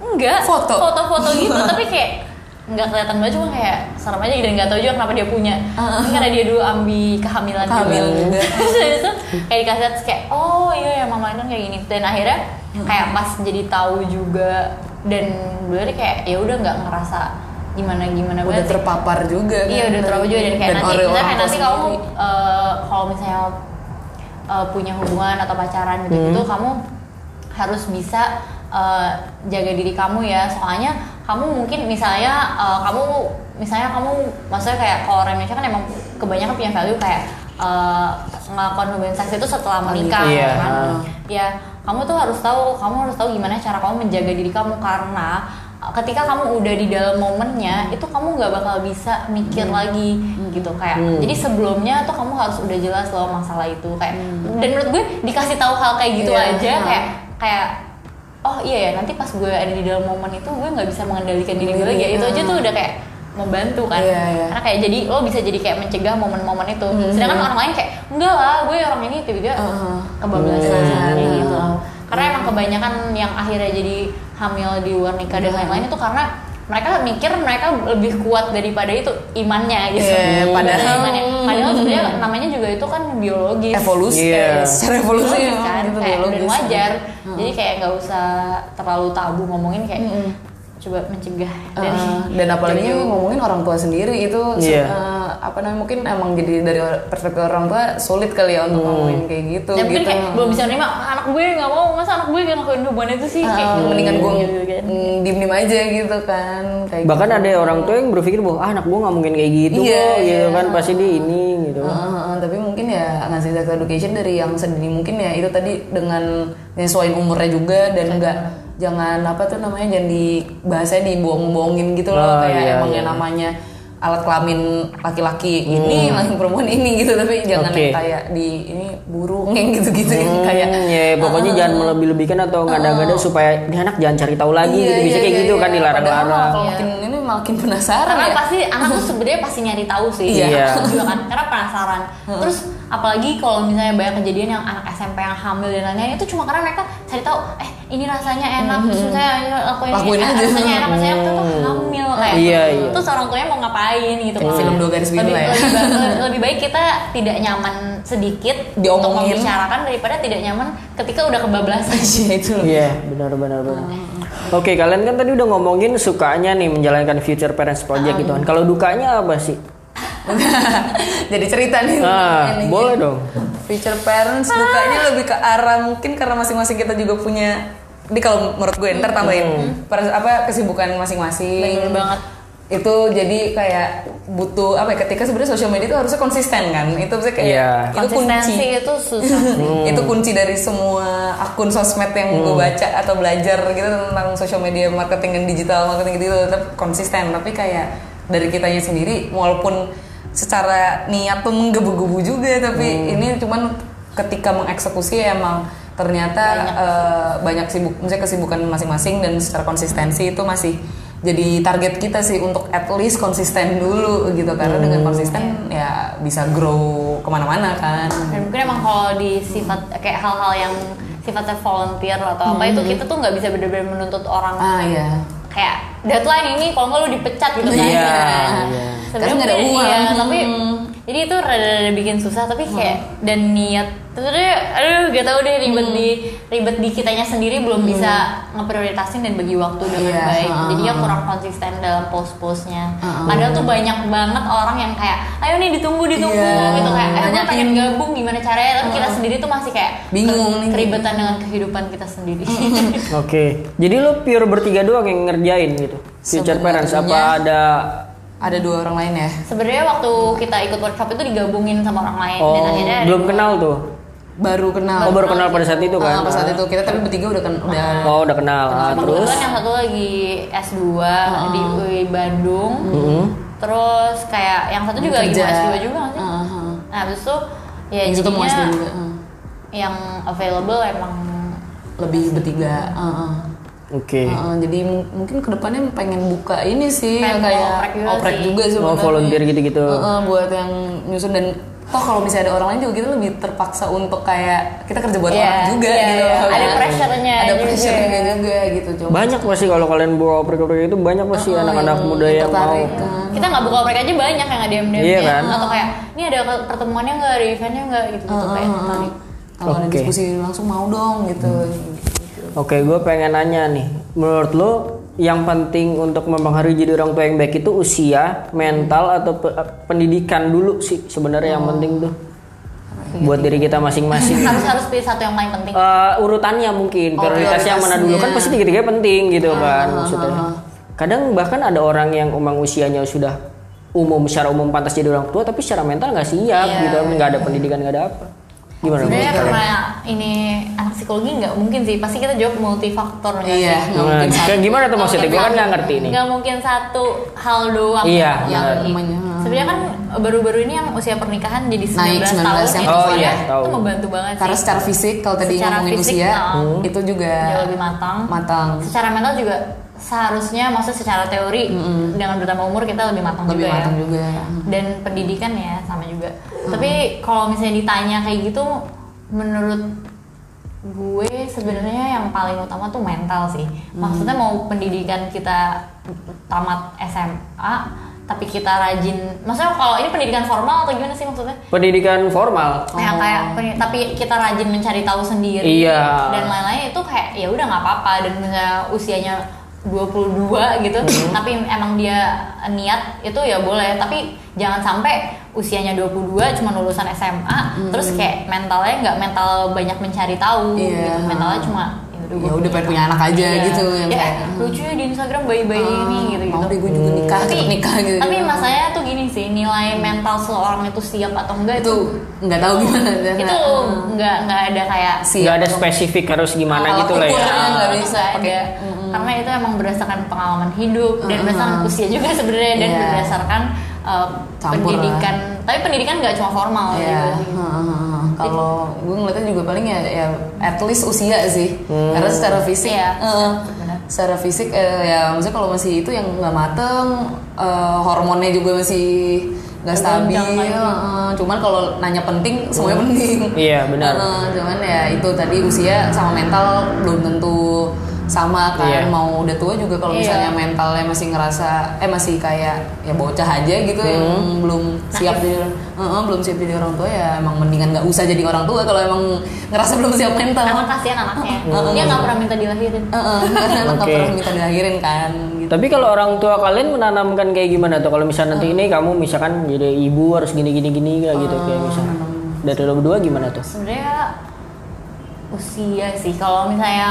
Enggak, Foto. foto-foto gitu, tapi kayak nggak kelihatan banget cuma kayak serem aja dan nggak tahu juga kenapa dia punya. Mungkin karena dia dulu ambil kehamilan Kehamilan juga. itu kayak dikasih lihat kayak oh iya ya mama kan kayak gini. Dan akhirnya kayak pas jadi tahu juga dan bener kayak ya udah nggak ngerasa gimana gimana udah banget terpapar juga Iya kan udah terlalu juga dan kayak Dan nanti kayak nanti kamu eh, kalau misalnya eh, punya hubungan atau pacaran gitu gitu kamu harus bisa eh, jaga diri kamu ya. Soalnya kamu mungkin misalnya eh, kamu misalnya kamu maksudnya kayak kalau orang Indonesia kan emang kebanyakan punya value kayak eh, ngelakukan hubungan seks itu setelah menikah Iya. kan. ya kamu tuh harus tahu kamu harus tahu gimana cara kamu menjaga diri kamu karena uh, ketika kamu udah di dalam momennya itu kamu nggak bakal bisa mikir lagi gitu. Kayak jadi sebelumnya tuh kamu harus udah jelas loh masalah itu. Kayak dan menurut gue dikasih tahu hal kayak gitu Iya, aja nah. kayak kayak oh iya ya nanti pas gue ada di dalam momen itu gue nggak bisa mengendalikan diri gue lagi. Ya itu aja tuh udah kayak membantu kan. Iya, iya. karena kayak jadi lo bisa jadi kayak mencegah momen-momen itu. Sedangkan orang lain kayak enggak lah gue orang ini tiba-tiba Uh-huh. kebablasan Hmm. kayak gitu. Karena emang kebanyakan yang akhirnya jadi hamil di luar nikah dan lain-lain itu karena mereka mikir mereka lebih kuat daripada itu imannya gitu. Iya, padahal- Imannya. padahal sebenarnya namanya juga itu kan biologis. Evolusi Iya. eh, secara evolusi. Biologis kan gitu, kayak dan wajar. jadi kayak nggak usah terlalu tabu ngomongin kayak coba mencegah dan Uh, dan apalagi jauh-jauh. ngomongin orang tua sendiri itu Iya. uh, apa namanya mungkin emang jadi dari perspektif orang tua sulit kali ya untuk ngomongin kayak gitu ya mungkin gitu. kayak belum bisa nerima anak gue nggak mau masa anak gue yang ngelakuin hubungan itu sih kayak Uh, mendingan gue gitu kan. diem diem aja gitu kan kayak Bahkan gitu. ada orang tua yang berpikir bahwa ah, anak gua nggak mungkin kayak gitu Iya, kok, gitu iya. kan pasti dia ini gitu. Uh, uh, uh, tapi mungkin ya ngasih sex education dari yang sedini mungkin ya itu tadi dengan nyesuaiin umurnya juga dan enggak jangan apa tuh namanya jangan di bahasanya dibohong-bohongin gitu loh Oh, kayak iya, emang iya. namanya alat kelamin laki-laki ini laki perempuan ini gitu. Tapi jangan yang kayak di ini burung yang gitu-gitu yang kayak Hmm, ya pokoknya jangan melebih-lebihkan atau ngada-ngada supaya ini anak jangan cari tahu lagi Iya, gitu. Bisa iya, kayak iya, gitu iya. kan dilarang-larang. Kalau makin ini makin penasaran karena ya. pasti anak tuh sebenarnya pasti nyari tahu sih. Iya. Aku juga kan karena penasaran. Terus apalagi kalau misalnya banyak kejadian yang anak SMP yang hamil dan lain-lain itu cuma karena mereka cari tahu eh ini rasanya enak. Terus saya lakuin ini aja. rasanya enak rasanya enak tuh hamil kayak Iya, iya. terus orang tuanya mau ngapain gitu Kayak film dua garis biru lebih, ya. lebih, ba- lebih- lebih baik kita tidak nyaman sedikit untuk Diomongin. membicarakan daripada tidak nyaman ketika udah kebablasan Iya itu Iya, benar benar benar. Oke, kalian kan tadi udah ngomongin sukanya nih menjalankan Future Parents Project gitu kan. Kalau dukanya apa sih? jadi cerita nih Ah, ini. boleh dong. Future parents dukanya lebih ke arah mungkin karena masing-masing kita juga punya ini kalau menurut gue ntar tambahin per- apa kesibukan masing-masing Bener banget. Itu jadi kayak butuh apa ya ketika sebenarnya sosial media itu harusnya konsisten kan? Itu bisa kayak Iya. itu kunci. Konsistensi itu susah sih. Itu kunci dari semua akun sosmed yang gue baca atau belajar gitu tentang social media marketing dan digital marketing gitu tetap konsisten. Tapi kayak dari kitanya sendiri walaupun secara niat tuh menggebu-gebu juga tapi ini cuman ketika mengeksekusi emang ternyata eh, banyak sibuk misalnya kesibukan masing-masing dan secara konsistensi itu masih jadi target kita sih untuk at least konsisten dulu gitu. Karena dengan konsisten ya bisa grow ke mana-mana kan. Dan mungkin emang kalau di sifat kayak hal-hal yang sifatnya volunteer atau apa itu kita tuh nggak bisa benar-benar menuntut orang. Ah ya kayak deadline ini kalau nggak lu dipecat gitu kan. Iya, Nah, iya. sebenarnya Karena nggak ada mungkin uang. iya, tapi jadi itu rada-rada bikin susah tapi kayak dan niat sebenarnya aduh gak tau deh ribet di ribet di kitanya sendiri belum bisa ngeprioritasin dan bagi waktu dengan Iya, baik. ha, jadi ya kurang konsisten dalam post-postnya. Ha. padahal tuh banyak banget orang yang kayak ayo nih ditunggu ditunggu Iya, gitu. Kayak eh gue pengen gabung gimana caranya? Tapi kita sendiri tuh masih kayak Bingung nih. keribetan dengan kehidupan kita sendiri. Oke. Jadi lu pure bertiga doang yang ngerjain gitu. Future Parents apa Sebenarnya- ada? ada dua orang lain ya. Sebenarnya waktu kita ikut workshop itu digabungin sama orang lain dan Oh, akhirnya ada belum kenal tuh. Baru kenal Oh, baru kenal pada saat itu kan. Ah, pas saat itu kita tapi bertiga udah kan udah Oh, udah kenal. Ah, Sama terus kebetulan yang satu lagi S2 di UI Bandung. Mm-hmm. Terus kayak yang satu juga lagi Kerja. S2 juga sih? Ah, ah. Nah, habis itu ya yang itu mau jadinya SD juga ah. yang available emang lebih bertiga ah, ah. Oke. Ah, ah. jadi mu- mungkin ke depannya pengen buka ini sih Pengen yang kayak oprek juga oprek sih. juga Oh, sebenarnya volunteer gitu-gitu. Ah, ah, buat yang nyusun dan toh kalau misalnya ada orang lain juga kita lebih terpaksa untuk kayak kita kerja buat Iya, orang juga iya, gitu iya. loh. Ada kan. pressure-nya ada juga. pressure-nya juga gitu coba Banyak pasti kalau kalian bawa oprek-oprek itu banyak pasti Oh, anak-anak yang muda yang mau. kan. kita nggak buka mereka aja banyak yang ada DM Iya kan? atau kayak ini ada pertemuannya nggak ada eventnya nggak gitu gitu kayak tertarik. kalau ada Oke. diskusi langsung mau dong gitu Oke, gue pengen nanya nih, menurut lo yang penting untuk mempengaruhi jadi orang tua yang baik itu usia, mental atau pe- pendidikan dulu sih sebenarnya yang penting tuh. Buat diri kita masing-masing. harus harus pilih satu yang paling penting. Eh, urutannya mungkin Oh, prioritasnya yang mana dulu. Kan pasti tiga-tiga penting gitu kan maksudnya. Kadang bahkan ada orang yang emang usianya sudah umum secara umum pantas jadi orang tua tapi secara mental nggak siap Iya, gitu. Nggak ada pendidikan nggak ada apa. Gimana? sebenarnya karena ini anak psikologi nggak mungkin sih pasti kita jawab multifaktor nggak iya sih? nggak Nah, mungkin satu kayak gimana tuh maksudnya? Gue kan nggak ngerti nih. nggak mungkin satu hal doang Iya, yang benar. ini. sebenarnya kan baru-baru ini yang usia pernikahan jadi 19 Naik 19 tahun yang itu Oh, sebenarnya iya, tahu. itu membantu banget sih karena secara fisik kalau tadi Secara ngomongin fisik, usia nah. itu juga jauh lebih matang matang secara mental juga seharusnya maksudnya secara teori dengan bertambah umur kita lebih matang lebih juga matang ya. Juga dan pendidikan ya sama juga. Tapi kalau misalnya ditanya kayak gitu menurut gue sebenarnya yang paling utama tuh mental sih. Maksudnya mau pendidikan kita tamat SMA tapi kita rajin maksudnya kalau ini pendidikan formal atau gimana sih maksudnya? Pendidikan formal. kayak peni- tapi kita rajin mencari tahu sendiri Iya. dan lain-lain itu kayak ya udah nggak apa-apa. Dan misalnya usianya 22 gitu. Tapi emang dia niat itu ya boleh. Tapi jangan sampai usianya 22 cuma lulusan SMA terus kayak mentalnya nggak mental banyak mencari tahu Iya. gitu mentalnya cuma ya ya udah pengen punya anak aja Iya. gitu yang ya, kayak lucu ya di Instagram bayi-bayi ini gitu gitu. mau deh gue juga nikah tapi cepet nikah gitu. tapi masalahnya tuh gini sih nilai mental seorang itu siap atau enggak itu nggak tahu gimana itu nggak nggak ada kayak Siap. Nggak ada atau- spesifik harus gimana Alat gitu lah ya. nggak nggak bisa ada. Karena itu emang berdasarkan pengalaman hidup dan berdasarkan usia juga sebenarnya dan Iya. berdasarkan uh, Campur pendidikan. Tapi pendidikan nggak cuma formal Iya. gitu. Kalau gue ngeliatnya juga paling ya, ya at least usia sih. Karena secara fisik, eh, benar. secara fisik eh, ya maksudnya kalau masih itu yang nggak mateng, eh, hormonnya juga masih nggak stabil. Eh, cuman kalau nanya penting, semuanya penting. Iya, benar. Eh, cuman ya itu tadi usia sama mental belum tentu sama kan Iya. mau udah tua juga kalau Iya. misalnya mentalnya masih ngerasa eh masih kayak ya bocah aja gitu yang belum siap jadi Heeh, belum siap jadi orang tua ya emang mendingan nggak usah jadi orang tua kalau emang ngerasa belum siap mental karena kasihan anaknya dia nggak pernah minta dilahirin Heeh, karena anak nggak Oke. pernah minta diakhirin kan gitu. Tapi kalau orang tua kalian menanamkan kayak gimana tuh? Kalau misalnya nanti ini kamu misalkan jadi ibu harus gini gini gini gitu kayak misalnya. Dari lo berdua gimana tuh? sebenarnya usia sih kalau misalnya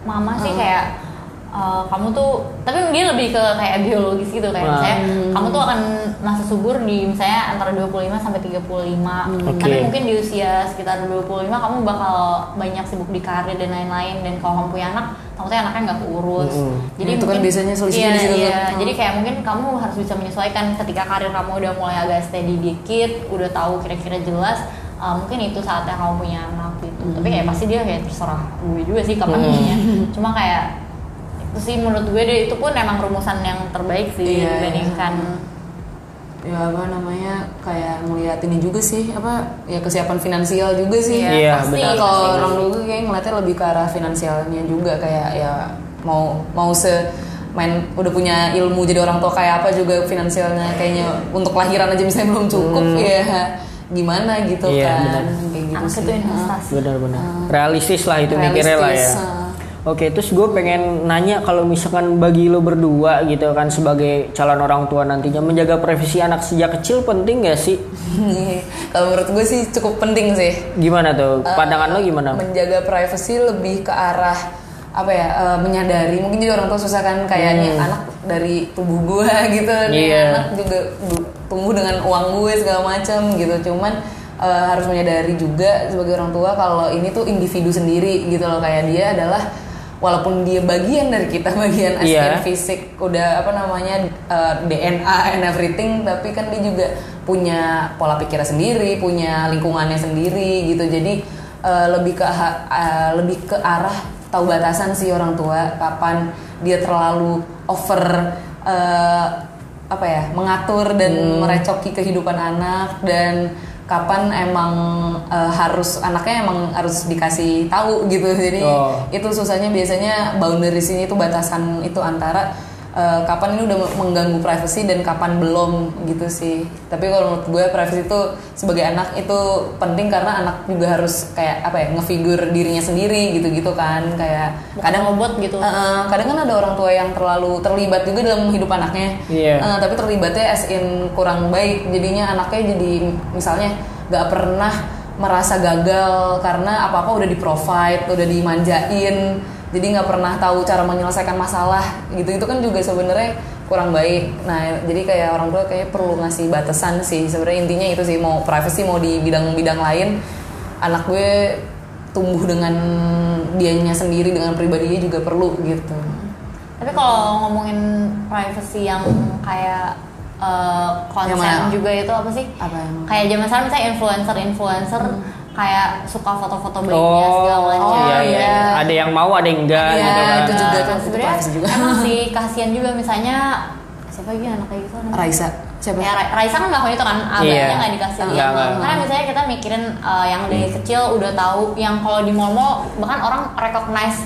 mama sih kayak uh, kamu tuh tapi dia lebih ke kayak biologis gitu kayak Wah. misalnya kamu tuh akan masa subur di misalnya antara 25 sampai 35 Oke. tapi mungkin di usia sekitar 25 kamu bakal banyak sibuk di karir dan lain-lain. Dan kalau kamu punya anak takutnya anaknya nggak keurus. Mm-mm. jadi Nah, itu kan mungkin- biasanya solusinya iya, iya. jadi kayak mungkin kamu harus bisa menyesuaikan. Ketika karir kamu udah mulai agak steady dikit udah tahu kira-kira jelas uh, mungkin itu saatnya kamu punya anak gitu. Tapi kayak pasti dia kayak terserah gue juga sih kapan punya. Cuma kayak itu sih menurut gue deh itu pun emang rumusan yang terbaik sih Iya, dibandingkan ya apa namanya kayak ngeliat ini juga sih apa ya kesiapan finansial juga sih. Iya, pasti, benar. kalau pasti. orang dulu kayak ngeliatnya lebih ke arah finansialnya juga kayak ya mau mau se main udah punya ilmu jadi orang tua kayak apa juga finansialnya. Kayaknya untuk lahiran aja misalnya belum cukup ya gimana gitu Iya, kan benar. kayak gitu anak sih. itu investasi Benar-benar. Realistis lah itu mikirnya lah ya. Realistis, uh. Oke, terus gue pengen nanya kalau misalkan bagi lo berdua gitu kan sebagai calon orang tua nantinya menjaga privasi anak sejak kecil penting gak sih? kalau menurut gue sih cukup penting sih Gimana tuh? Pandangan lo gimana? menjaga privacy lebih ke arah apa ya eh, menyadari mungkin jadi orang tua susah kan kayak nih anak dari tubuh gue gitu nih Hmm. Iya. anak juga tumbuh dengan uang gue segala macam gitu. Cuman eh, harus menyadari juga sebagai orang tua kalau ini tuh individu sendiri gitu loh. Kayak dia adalah walaupun dia bagian dari kita bagian aspek fisik udah apa namanya eh, DNA and everything tapi kan dia juga punya pola pikirnya sendiri punya lingkungannya sendiri gitu. Jadi eh, lebih ke eh, lebih ke arah tahu batasan sih orang tua kapan dia terlalu over eh, apa ya mengatur dan Hmm. merecoki kehidupan anak dan kapan emang eh, harus anaknya emang harus dikasih tahu gitu jadi Oh. itu susahnya biasanya boundaries ini itu batasan itu antara eh, kapan ini udah mengganggu privacy dan kapan belum gitu sih. Tapi kalau menurut gue privacy itu sebagai anak itu penting karena anak juga harus kayak apa ya ngefigur dirinya sendiri gitu-gitu kan kayak kadang robot gitu. Uh, kadang kan ada orang tua yang terlalu terlibat juga dalam hidup anaknya, Iya. Uh, tapi terlibatnya as in kurang baik, jadinya anaknya jadi misalnya nggak pernah merasa gagal karena apa apa udah di provide, udah dimanjain, jadi nggak pernah tahu cara menyelesaikan masalah gitu itu kan juga sebenarnya kurang baik. Nah jadi kayak orang tua kayak perlu ngasih batasan sih sebenarnya intinya itu sih mau privacy mau di bidang-bidang lain anak gue tumbuh dengan dianya sendiri dengan pribadinya juga perlu gitu. Tapi kalau ngomongin privacy yang kayak uh, Yang konsen mana? juga itu apa sih? Apa yang- Kayak zaman sekarang misalnya influencer-influencer kayak suka foto-foto bayinya segala Oh, macam. iya, Oh, iya. iya. Ada yang mau, ada yang enggak Iya, gitu kan. itu juga Nah, itu sebenarnya juga. emang sih kasihan juga misalnya siapa lagi anak kayak gitu namanya? Raisa siapa? Ya, Ra- Raisa kan ngelakuin itu kan, abahnya Iya. nggak dikasih Enggak, lihat. enggak. Karena misalnya kita mikirin uh, yang dari kecil udah tahu, yang kalau di mall-mall bahkan orang recognize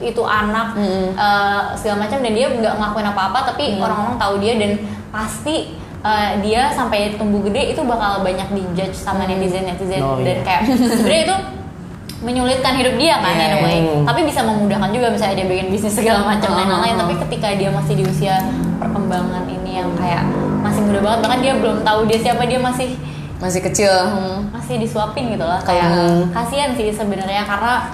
itu anak uh, segala macam dan dia nggak ngelakuin apa-apa, tapi orang-orang tahu dia dan pasti uh, dia sampai tumbuh gede itu bakal banyak dijudge sama netizen netizen Oh, dan iya. kayak sebenarnya itu menyulitkan hidup dia kan Iya, in a way. iya. tapi bisa memudahkan juga misalnya dia bikin bisnis segala macam dan Oh, lain-lain tapi ketika dia masih di usia perkembangan ini yang kayak masih muda banget bahkan dia belum tahu dia siapa dia masih Masih kecil. hmm. masih disuapin gitu lah kayak Hmm. kasihan sih sebenarnya karena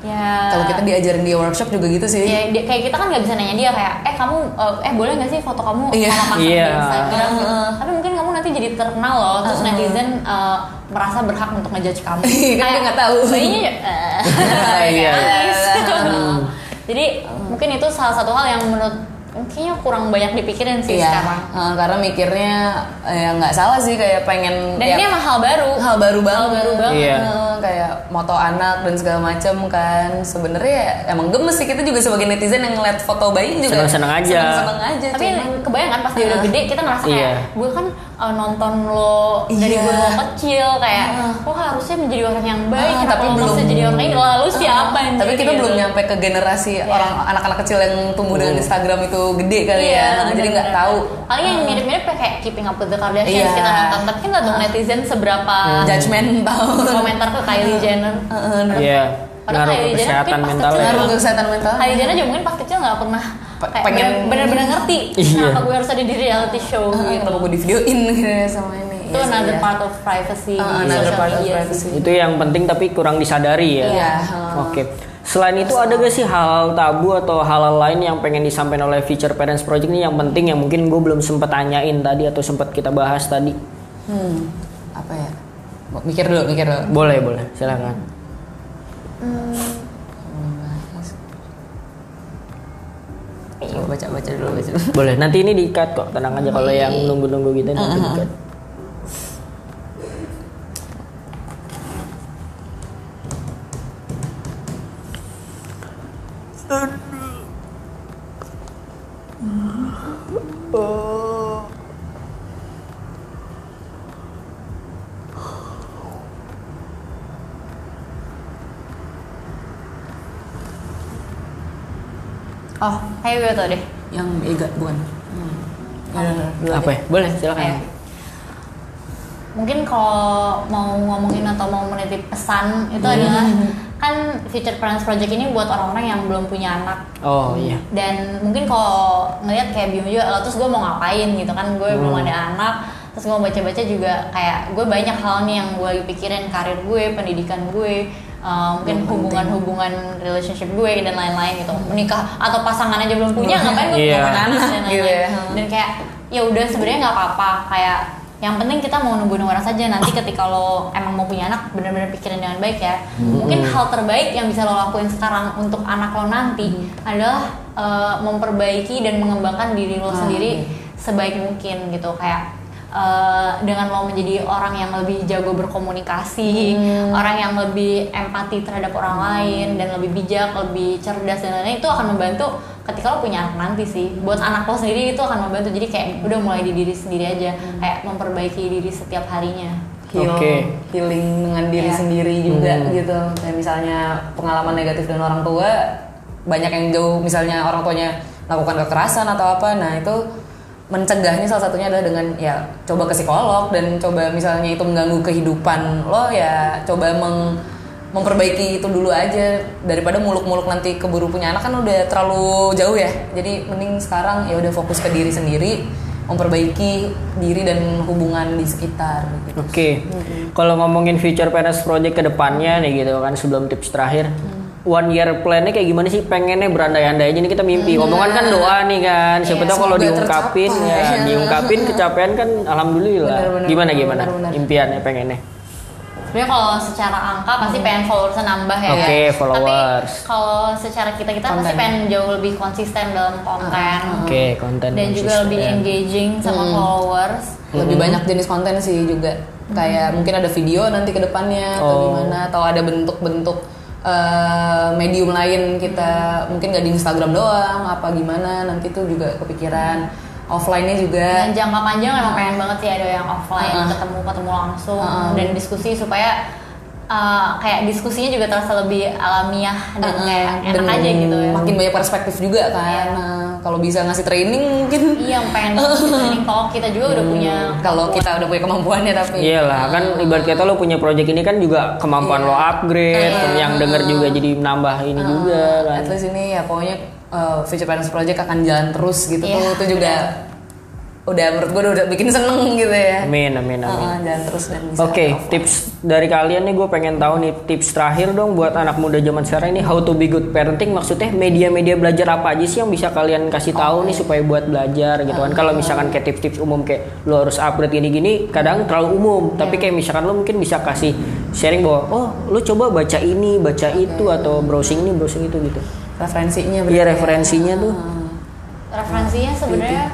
ya Kalau kita diajarin di workshop juga gitu sih. ya dia- kayak kita kan nggak bisa nanya dia kayak eh kamu eh, eh boleh nggak sih foto kamu Iya. sama pasang Iya. di Instagram gitu. tapi mungkin kamu nanti jadi terkenal loh terus netizen eh, merasa berhak untuk ngejudge kamu Kan dia nggak tahu. bayinya eh, Iya. nangis. jadi mungkin itu salah satu hal yang menurut kayaknya kurang banyak dipikirin sih Iya. sekarang Eh, karena mikirnya ya nggak salah sih kayak pengen dan ya, ini emang hal baru hal baru banget. Hal baru banget. Iya. Eh, kayak moto anak dan segala macam kan. Sebenarnya ya emang gemes sih kita juga sebagai netizen yang ngeliat foto bayi juga Seneng-seneng aja. Seneng-seneng aja. tapi cuman- kebayang kan pas dia udah Ah. gede kita ngerasa kayak Iya. gue kan uh, nonton lo dari Iya. gue lo kecil kayak lo harusnya menjadi orang yang baik Ah, kenapa tapi lo belum. bisa jadi orang ini lalu siapa yang tapi kita gitu? belum nyampe ke generasi Iya. orang anak-anak kecil yang tumbuh dengan Instagram itu gede kali Iya, ya jadi nggak tahu paling yang mirip-mirip ya kayak Keeping Up with the Kardashians Iya. kita nonton tapi kan nggak tahu netizen seberapa judgmental komentar ke Kylie Jenner Iya. Padahal Ngaruh Kylie Jenner kesehatan mental ya. ngaruh ke kesehatan mental Kylie Jenner juga mungkin pas kecil nggak pernah kayak pengen- bener-bener ngerti Iya. kenapa gue harus ada di reality show Ah, gitu kenapa gue di videoin gitu ya sama ini itu Iya another iya. part of privacy di another part of media privacy. sih. Itu yang penting tapi kurang disadari ya. Iya. Oke. Selain itu ada gak sih hal tabu atau hal lain yang pengen disampaikan oleh Future Parents Project ini yang penting yang mungkin gue belum sempet tanyain tadi atau sempet kita bahas tadi? hmm apa ya mikir dulu mikir dulu Boleh, boleh. Silakan. Coba baca baca dulu baca dulu Boleh. Nanti ini di-cut kok. Tenang aja kalau yang nunggu-nunggu gitu nanti di-cut. oh kayak gue tau deh yang Ega bukan hmm. Dulu Apa aja. ya? Boleh, silakan. Kayak, mungkin kalau mau ngomongin atau mau menitip pesan itu adalah kan Future Parents Project ini buat orang-orang yang belum punya anak Oh iya. dan mungkin kalau ngeliat kayak Bimo juga "Lah, terus gue mau ngapain gitu kan gue belum Hmm. ada anak terus gue baca-baca juga kayak gue banyak hal nih yang gue pikirin karir gue pendidikan gue uh, mungkin hubungan-hubungan relationship gue dan lain-lain gitu. Menikah atau pasangan aja belum punya ngapain gue Iya. punya anak dan Gitu lain-lain ya. dan kayak ya udah sebenarnya nggak apa-apa. Kayak yang penting kita mau nunggu-nunggu orang saja. Nanti ketika lo emang mau punya anak benar-benar pikirin dengan baik ya. Mungkin hal terbaik yang bisa lo lakuin sekarang untuk anak lo nanti adalah uh, memperbaiki dan mengembangkan diri lo Ah, sendiri oke. sebaik mungkin gitu. Kayak uh, dengan lo menjadi orang yang lebih jago berkomunikasi orang yang lebih empati terhadap orang lain dan lebih bijak lebih cerdas dan lain-lain itu akan membantu ketika lo punya anak nanti sih buat anak lo sendiri itu akan membantu jadi kayak udah mulai di diri sendiri aja kayak memperbaiki diri setiap harinya heal, Oke. healing dengan diri Iya. sendiri juga Hmm. gitu kayak misalnya pengalaman negatif dengan orang tua banyak yang jauh misalnya orang tuanya lakukan kekerasan atau apa nah itu mencegahnya salah satunya adalah dengan ya coba ke psikolog dan coba misalnya itu mengganggu kehidupan lo ya coba meng memperbaiki itu dulu aja. Daripada muluk-muluk nanti keburu punya anak kan udah terlalu jauh ya. Jadi mending sekarang ya udah fokus ke diri sendiri memperbaiki diri dan hubungan di sekitar. Gitu. Oke, kalau ngomongin future parents project ke depannya nih gitu kan sebelum tips terakhir, one year plan-nya kayak gimana sih? Pengennya berandai-andai aja nih kita mimpi. Omongan kan doa nih kan. Siapa Iya, tahu kalau diungkapin tercapai. ya, diungkapin kecapean kan alhamdulillah. Bener, bener, gimana bener, gimana? bener, bener. Impiannya pengennya. Sebenarnya kalau secara angka pasti pengen followersnya nambah ya. Oke, followers. Tapi kalau secara kita kita pasti pengen jauh lebih konsisten dalam konten. Oke, konten Dan juga lebih engaging sama followers. lebih banyak jenis konten sih juga kayak mungkin ada video nanti ke depannya atau Oh. gimana atau ada bentuk-bentuk eh, medium lain kita mungkin nggak di Instagram doang apa gimana nanti tuh juga kepikiran offline-nya juga Dan jangka panjang emang pengen banget sih ada yang offline, Uh-uh. ketemu ketemu langsung Uh-uh. dan diskusi supaya uh, kayak diskusinya juga terasa lebih alamiah dan kayak enak aja gitu ya. makin banyak perspektif juga kan. Iya. Nah, kalau bisa ngasih training mungkin. Iya, pengen banget sih training talk kita juga udah punya. kalau kita udah punya kemampuannya tapi. Iyalah kan ibarat kata lo punya project ini kan juga kemampuan lo upgrade, yang denger juga jadi nambah ini juga kan. at least ini ya pokoknya uh, Future Parents Project akan jalan terus gitu Iya, tuh. Itu juga udah menurut gue udah bikin seneng gitu ya Amin amin amin. Uh, jalan terus dan bisa Oke, offline. tips dari kalian nih gue pengen tahu nih tips terakhir dong buat anak muda zaman sekarang ini how to be good parenting maksudnya media-media belajar apa aja sih yang bisa kalian kasih tahu nih supaya buat belajar gitu kan. Kalau misalkan kayak tips-tips umum kayak lo harus upgrade gini-gini kadang terlalu umum, tapi kayak misalkan lo mungkin bisa kasih sharing bahwa oh lo coba baca ini, baca itu atau browsing ini, browsing itu gitu. referensinya Iya ya. referensinya tuh. Referensinya sebenarnya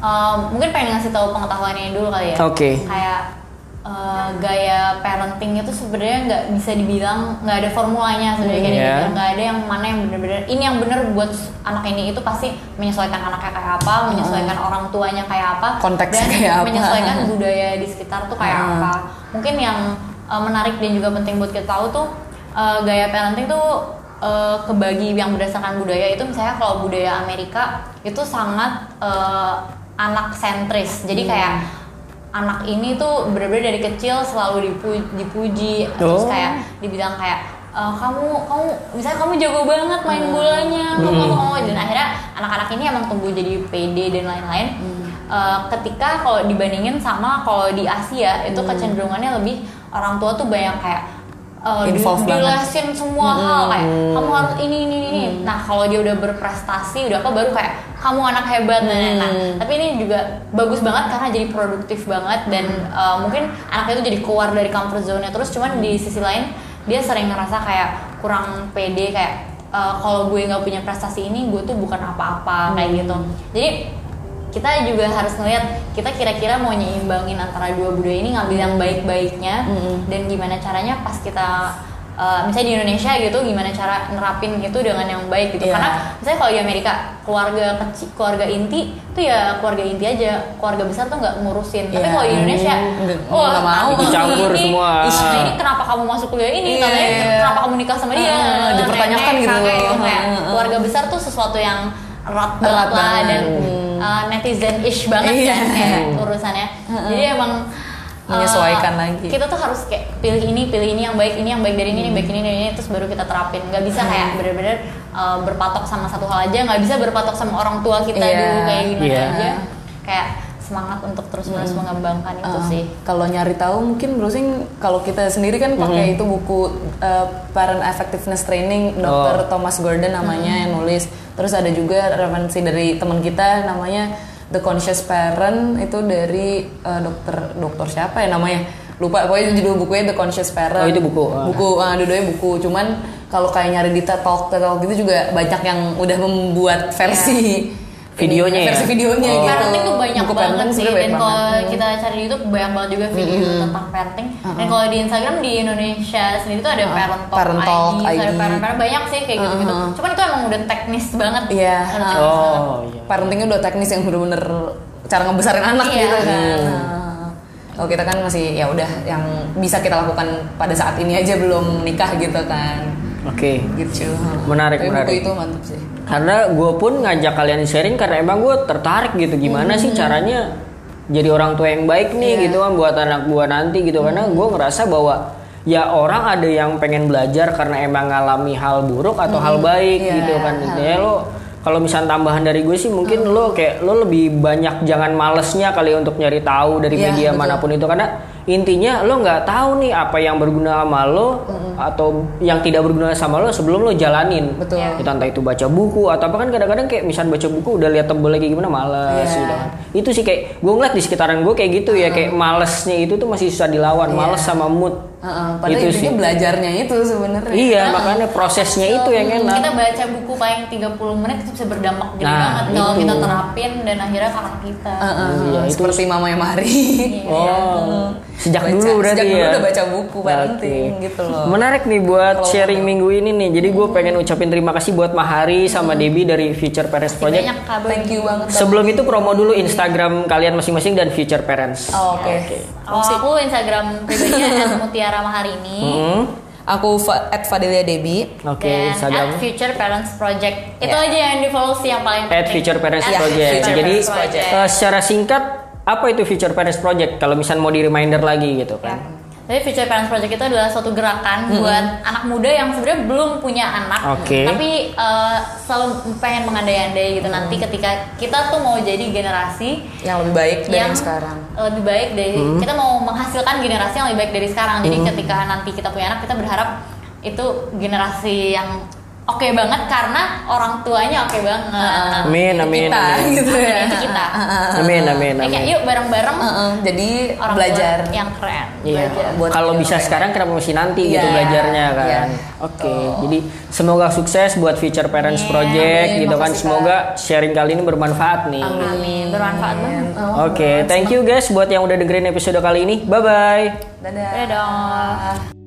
um, mungkin pengen ngasih tahu pengetahuannya dulu kali ya. Oke. Kayak uh, gaya parenting itu sebenarnya nggak bisa dibilang nggak ada formulanya sebenarnya Iya. gitu. Nggak ada yang mana yang bener-bener ini yang bener buat anak ini itu pasti menyesuaikan anaknya kayak apa, menyesuaikan orang tuanya kayak apa, Konteksnya dan kayak apa. menyesuaikan budaya di sekitar tuh kayak Hmm. apa. Mungkin yang uh, menarik dan juga penting buat kita tahu tuh uh, gaya parenting tuh uh, kebagi yang berdasarkan budaya itu misalnya kalau budaya Amerika itu sangat uh, anak sentris. Jadi Hmm. kayak anak ini tuh bener-bener dari kecil selalu dipuji, dipuji terus Oh. kayak dibilang kayak "E, kamu kamu misalnya kamu jago banget main bolanya kamu kamu kamu." dan akhirnya anak-anak ini emang tumbuh jadi pede dan lain-lain Eh, ketika kalau dibandingin sama kalau di Asia itu kecenderungannya lebih orang tua tuh banyak kayak Involved dilesin semua hal kayak kamu harus ini ini ini, ini. Nah kalau dia udah berprestasi udah apa baru kayak kamu anak hebat nah, nah, nah. tapi ini juga bagus banget karena jadi produktif banget dan eh, mungkin anaknya itu jadi keluar dari comfort zone-nya terus cuman di sisi lain dia sering ngerasa kayak kurang pede kayak eh, kalau gue nggak punya prestasi ini gue tuh bukan apa-apa kayak gitu. Jadi kita juga harus ngeliat kita kira-kira mau nyimbangin antara dua budaya ini ngambil yang baik-baiknya dan gimana caranya pas kita uh, misalnya di Indonesia gitu gimana cara nerapin itu dengan yang baik gitu Iya. karena misalnya kalau di Amerika keluarga kecil keluarga inti itu ya keluarga inti aja keluarga besar tuh nggak ngurusin tapi Iya. kalau di Indonesia Nggak- oh nggak mau. ini- Dicampur ini- semua. ini kenapa kamu masuk kuliah ini Iya, katanya kenapa kamu nikah sama dia Ah, dipertanyakan Nenek, gitu. kakek, Ah, ah. keluarga besar tuh sesuatu yang erat banget lah banget. dan uh, netizen-ish banget Iya. kan kayak urusannya. Jadi emang uh, Menyesuaikan lagi. Kita tuh harus kayak pilih ini, pilih ini yang baik, ini yang baik dari ini, ini baik ini dari ini, terus baru kita terapin. Gak bisa kayak bener-bener uh, berpatok sama satu hal aja, nggak bisa berpatok sama orang tua kita Iya. dulu kayak gimana Iya. aja. Kayak semangat untuk terus-menerus mengembangkan itu Uh, sih. Kalau nyari tahu mungkin browsing kalau kita sendiri kan pakai itu buku uh, Parent Effectiveness Training Dr. Thomas Gordon namanya yang nulis. Terus ada juga referensi dari teman kita namanya The Conscious Parent itu dari uh, dokter dokter siapa ya namanya? Lupa pokoknya judul bukunya The Conscious Parent. Oh, itu buku. Ah. Buku ah dua-duanya buku. Cuman kalau kayak nyari di TED Talk, TED Talk gitu juga banyak yang udah membuat versi Videonya ya? versi videonya Oh. gitu. parenting tuh banyak Buku banget parenting sih dan kalau kita cari di YouTube banyak banget juga video tentang parenting dan kalau di Instagram di Indonesia sendiri tuh ada parent talk, Parent Talk ID, ID. ada parent parent banyak sih kayak gitu gitu cuman itu emang udah teknis banget Iya. Harus teknis banget. Oh, iya. parentingnya udah teknis yang bener-bener cara ngebesarin anak Iya. gitu kan. Nah, Kalau kita kan masih ya udah yang bisa kita lakukan pada saat ini aja belum nikah gitu kan. Oke. Gitu. Menarik, Tapi menarik. buku itu mantap sih. Karena gue pun ngajak kalian sharing karena emang gue tertarik gitu. Gimana sih caranya jadi orang tua yang baik nih Iya. gitu kan buat anak gue nanti gitu. Karena gue ngerasa bahwa ya orang ada yang pengen belajar karena emang ngalami hal buruk atau hal baik Iya, gitu kan. Hal ya lo kalau misalnya tambahan dari gue sih mungkin lo kayak lo lebih banyak jangan malesnya kali untuk nyari tahu dari Iya, media betul. mana pun itu. Karena intinya lo nggak tahu nih apa yang berguna sama lo atau yang tidak berguna sama lo sebelum lo jalanin Betul. Iya. kita entah itu baca buku atau apa kan kadang-kadang kayak misalnya baca buku udah lihat tebel lagi gimana males Iya. gitu kan. itu sih kayak gue ngeliat di sekitaran gue kayak gitu ya kayak malesnya itu tuh masih susah dilawan males sama mood Heeh, padahal Itu intinya sih. belajarnya itu sebenarnya. iya makanya prosesnya itu yang enak kita baca buku paling 30 menit itu bisa berdampak gede Nah, banget kalau kita terapin dan akhirnya anak kita Heeh, Iya, itu- seperti Mama yang Mari. oh sejak Baca- dulu berarti sejak ya dulu udah baca buku parenting Oke. gitu loh. Menarik nih buat Kalau- sharing minggu ini nih. Jadi gue pengen ucapin terima kasih buat Mahari sama Debbie dari Future Parents Project. banyak kabar Thank you banget. Sebelum itu promo dulu Instagram kalian masing-masing dan Future Parents. Oh, Oke. kalau aku Instagram pribadinya Mutiara Maharini Hmm. Aku at Fadelia Debbie. Oke, dan Instagram. at Future Parents Project itu Ya. aja yang di follow sih yang paling At penting. Future Parents At Project. Future Jadi Parents Project. eh, secara singkat apa itu Future Parents Project? Kalau misalnya mau di reminder lagi gitu kan. Jadi Future Parents Project itu adalah suatu gerakan buat anak muda yang sebenarnya belum punya anak, Oke. tapi eh, selalu pengen mengandai-andai gitu nanti ketika kita tuh mau jadi generasi Yang lebih baik dari yang sekarang. lebih baik dari kita mau menghasilkan generasi yang lebih baik dari sekarang. Jadi ketika nanti kita punya anak, kita berharap itu generasi yang oke banget karena orang tuanya oke banget. Amin, amin, kita amin. gitu Amin, ya. itu kita. Amin, amin, Ya, kayak amin. yuk bareng-bareng Heeh, jadi orang belajar. tua yang keren. Iya. Buat Kalau bisa oke. sekarang kenapa masih nanti gitu Iya, belajarnya kan. iya. Oke, jadi semoga sukses buat Future Parents Amin. Project Amin, gitu kan. Semoga sharing kali ini bermanfaat nih. Amin. Bermanfaat banget. Oke, thank you guys buat yang udah dengerin episode kali ini. Bye bye. Dadah. Dadah.